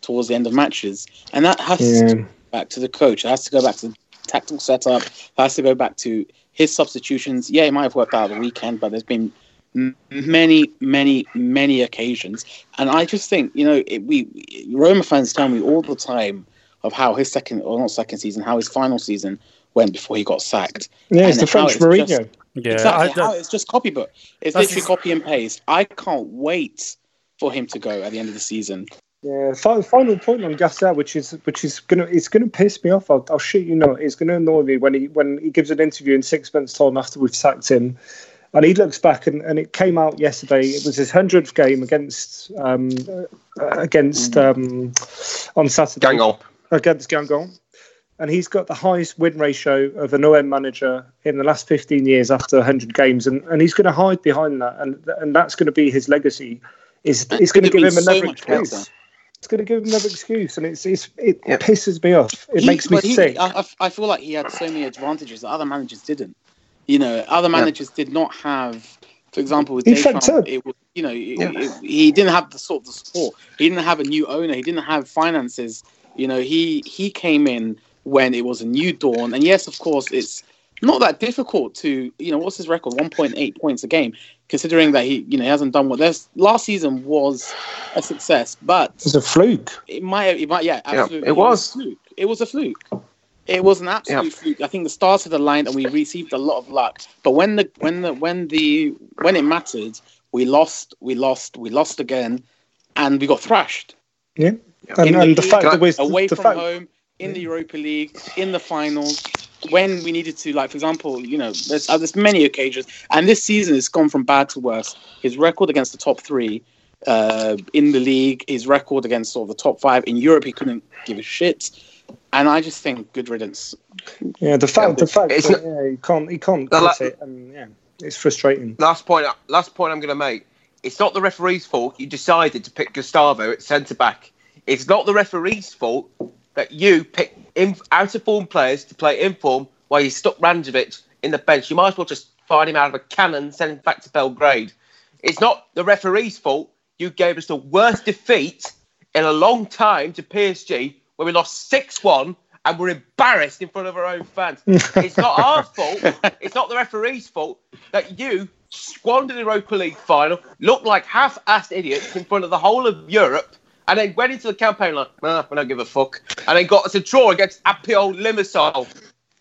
towards the end of matches? And that has yeah. to back to the coach. It has to go back to the tactical setup. It has to go back to his substitutions. Yeah, it might have worked out the weekend, but there's been many, many, many occasions. And I just think, you know, it, we Roma fans tell me all the time of how his second, or not second season, how his final season went before he got sacked. Yeah, it's the French Mourinho. Just, yeah, exactly. I, it's just copybook. It's literally copy and paste. I can't wait for him to go at the end of the season. Yeah, final point on Gasset, which is which is gonna it's gonna piss me off. I'll, I'll shit you know, it's gonna annoy me when he when he gives an interview in six months' time after we've sacked him, and he looks back and, and it came out yesterday. It was his hundredth game against um, uh, against um, on Saturday Guingamp. against Guingamp, and he's got the highest win ratio of an OM manager in the last fifteen years after hundred games, and, and he's going to hide behind that, and and that's going to be his legacy. Is it's going to give him another so excuse it's going to give him another excuse, and it's, it's it yep. pisses me off. It he, makes me he, sick. I, I, feel like he had so many advantages that other managers didn't. You know, other managers did not have. For example, with Deschamps, it was, you know, yeah. it, it, he didn't have the sort of the support. He didn't have a new owner. He didn't have finances. You know, he he came in when it was a new dawn, and yes, of course, it's not that difficult to you know what's his record 1.8 points a game considering that he you know he hasn't done what this last season was a success but it's a fluke it might it might yeah absolutely yeah, it, was. it was it was a fluke it was an absolute yeah. fluke i think the stars had aligned and we received a lot of luck but when the when the when the when it mattered we lost we lost we lost again and we got thrashed yeah and, and the, fact that we're away the from fact, home in the Europa League, in the finals, when we needed to, like for example, you know, there's, uh, there's many occasions, and this season has gone from bad to worse. His record against the top three uh, in the league, his record against sort of the top five in Europe, he couldn't give a shit. And I just think good riddance. Yeah, the fact, the fact, that, yeah, he can't, he can't quit la- it, and yeah, it's frustrating. Last point, last point I'm going to make. It's not the referee's fault. You decided to pick Gustavo at centre back. It's not the referee's fault that you pick in, out of form players to play in form while you stuck Radonjic in the bench. You might as well just fire him out of a cannon and send him back to Belgrade. It's not the referee's fault. You gave us the worst defeat in a long time to PSG where we lost 6 1 and we're embarrassed in front of our own fans. it's not our fault. It's not the referee's fault that you squandered the Europa League final, looked like half-assed idiots in front of the whole of Europe, and then went into the campaign like, nah, we don't give a fuck, and then got us a draw against Apollon Limassol.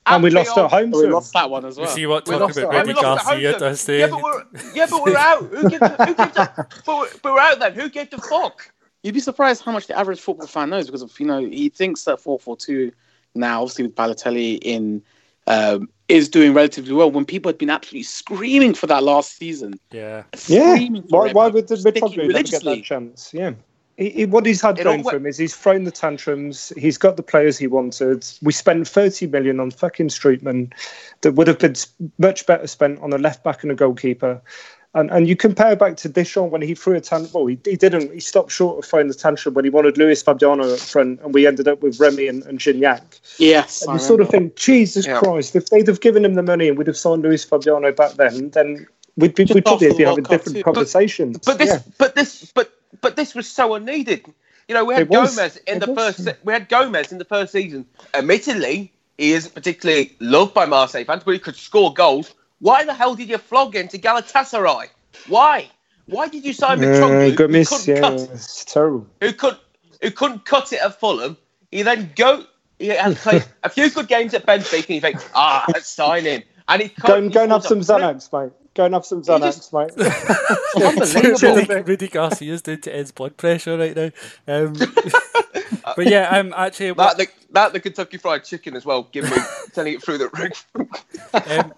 And we lost at home to We lost that one as We well. see what We talk lost about at- Rudy we lost at home Garcia does say. Yeah, but we're yeah, but we're out. Who gives, who gives a, but, we're, but we're out then. Who gives a fuck? You'd be surprised how much the average football fan knows because of you know he thinks that four four two now obviously with Balotelli in um, is doing relatively well when people had been absolutely screaming for that last season. yeah. Yeah. Screaming for Why, it, why would the sticking Midtjylland never get religiously. that chance? Yeah. He, he- what he's had It going all for him is he's thrown the tantrums. He's got the players he wanted. We spent 30 million on fucking Strootman that would have been much better spent on a left back and a goalkeeper. And and you compare back to Deschamps when he threw a tantrum. Well, he, he didn't. He stopped short of throwing the tantrum when he wanted Luis Fabiano up front, and we ended up with Remy and, and Gignac. Yes, And I you sort of remember. think, Jesus Yeah. Christ, if they'd have given him the money and we'd have signed Luis Fabiano back then, then we'd, be, Just we'd probably be having different too. conversations. But this, Yeah. but this, but but this was so unneeded. You know, we had. Gomis in It the was. first. We had Gomis in the first season. Admittedly, he isn't particularly loved by Marseille fans, but he could score goals. Why the hell did you flog him to Galatasaray? Why? Why did you sign Uh, Mitroglou, who, couldn't yeah, cut, it's terrible. who could who couldn't cut it at Fulham? He then go. He has played a few good games at Benfica, and you think, ah, let's sign him. And he Go, can't- and- go and have some scores Xanax, mate. Go and have some Xanax, just- mate. Unbelievable. Rudy, Rudy Garcia's doing to Ed's blood pressure right now. Um, but yeah, I'm actually. That the, that the Kentucky Fried Chicken as well. Give me sending it through the roof. Um,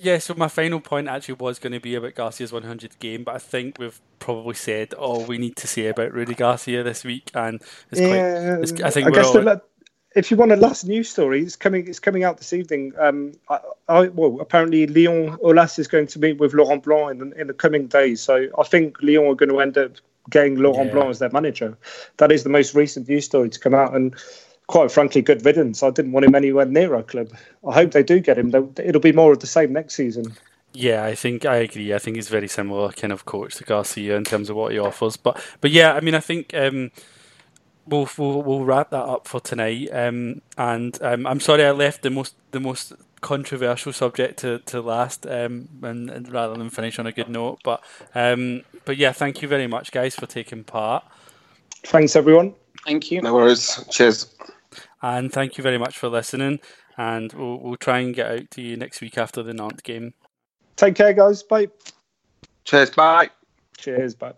yeah, so my final point actually was going to be about Garcia's 100th game, but I think we've probably said all we need to say about Rudy Garcia this week, and it's quite. yeah, it's- I think I we're guess all- the, if you want a last news story, it's coming. It's coming out this evening. Um, I, I, well, apparently Lyon Aulas is going to meet with Laurent Blanc in, the- in the coming days. So I think Lyon are going to end up getting Laurent Yeah. Blanc as their manager. That is the most recent news story to come out, and quite frankly, good riddance. I didn't want him anywhere near our club. I hope they do get him. It'll be more of the same next season. Yeah, I think I agree. I think he's very similar kind of coach to Garcia in terms of what he offers. But but yeah, I mean, I think um, we'll, we'll we'll wrap that up for tonight. Um, and um, I'm sorry I left the most the most controversial subject to, to last, um, and, and rather than finish on a good note. But um, but yeah, thank you very much, guys, for taking part, Thanks, everyone. Thank you. No worries. Cheers. and thank you very much for listening. And we'll we'll try and get out to you next week after the Nantes game. Take care, guys. Bye. Cheers. Bye. Cheers. Bye.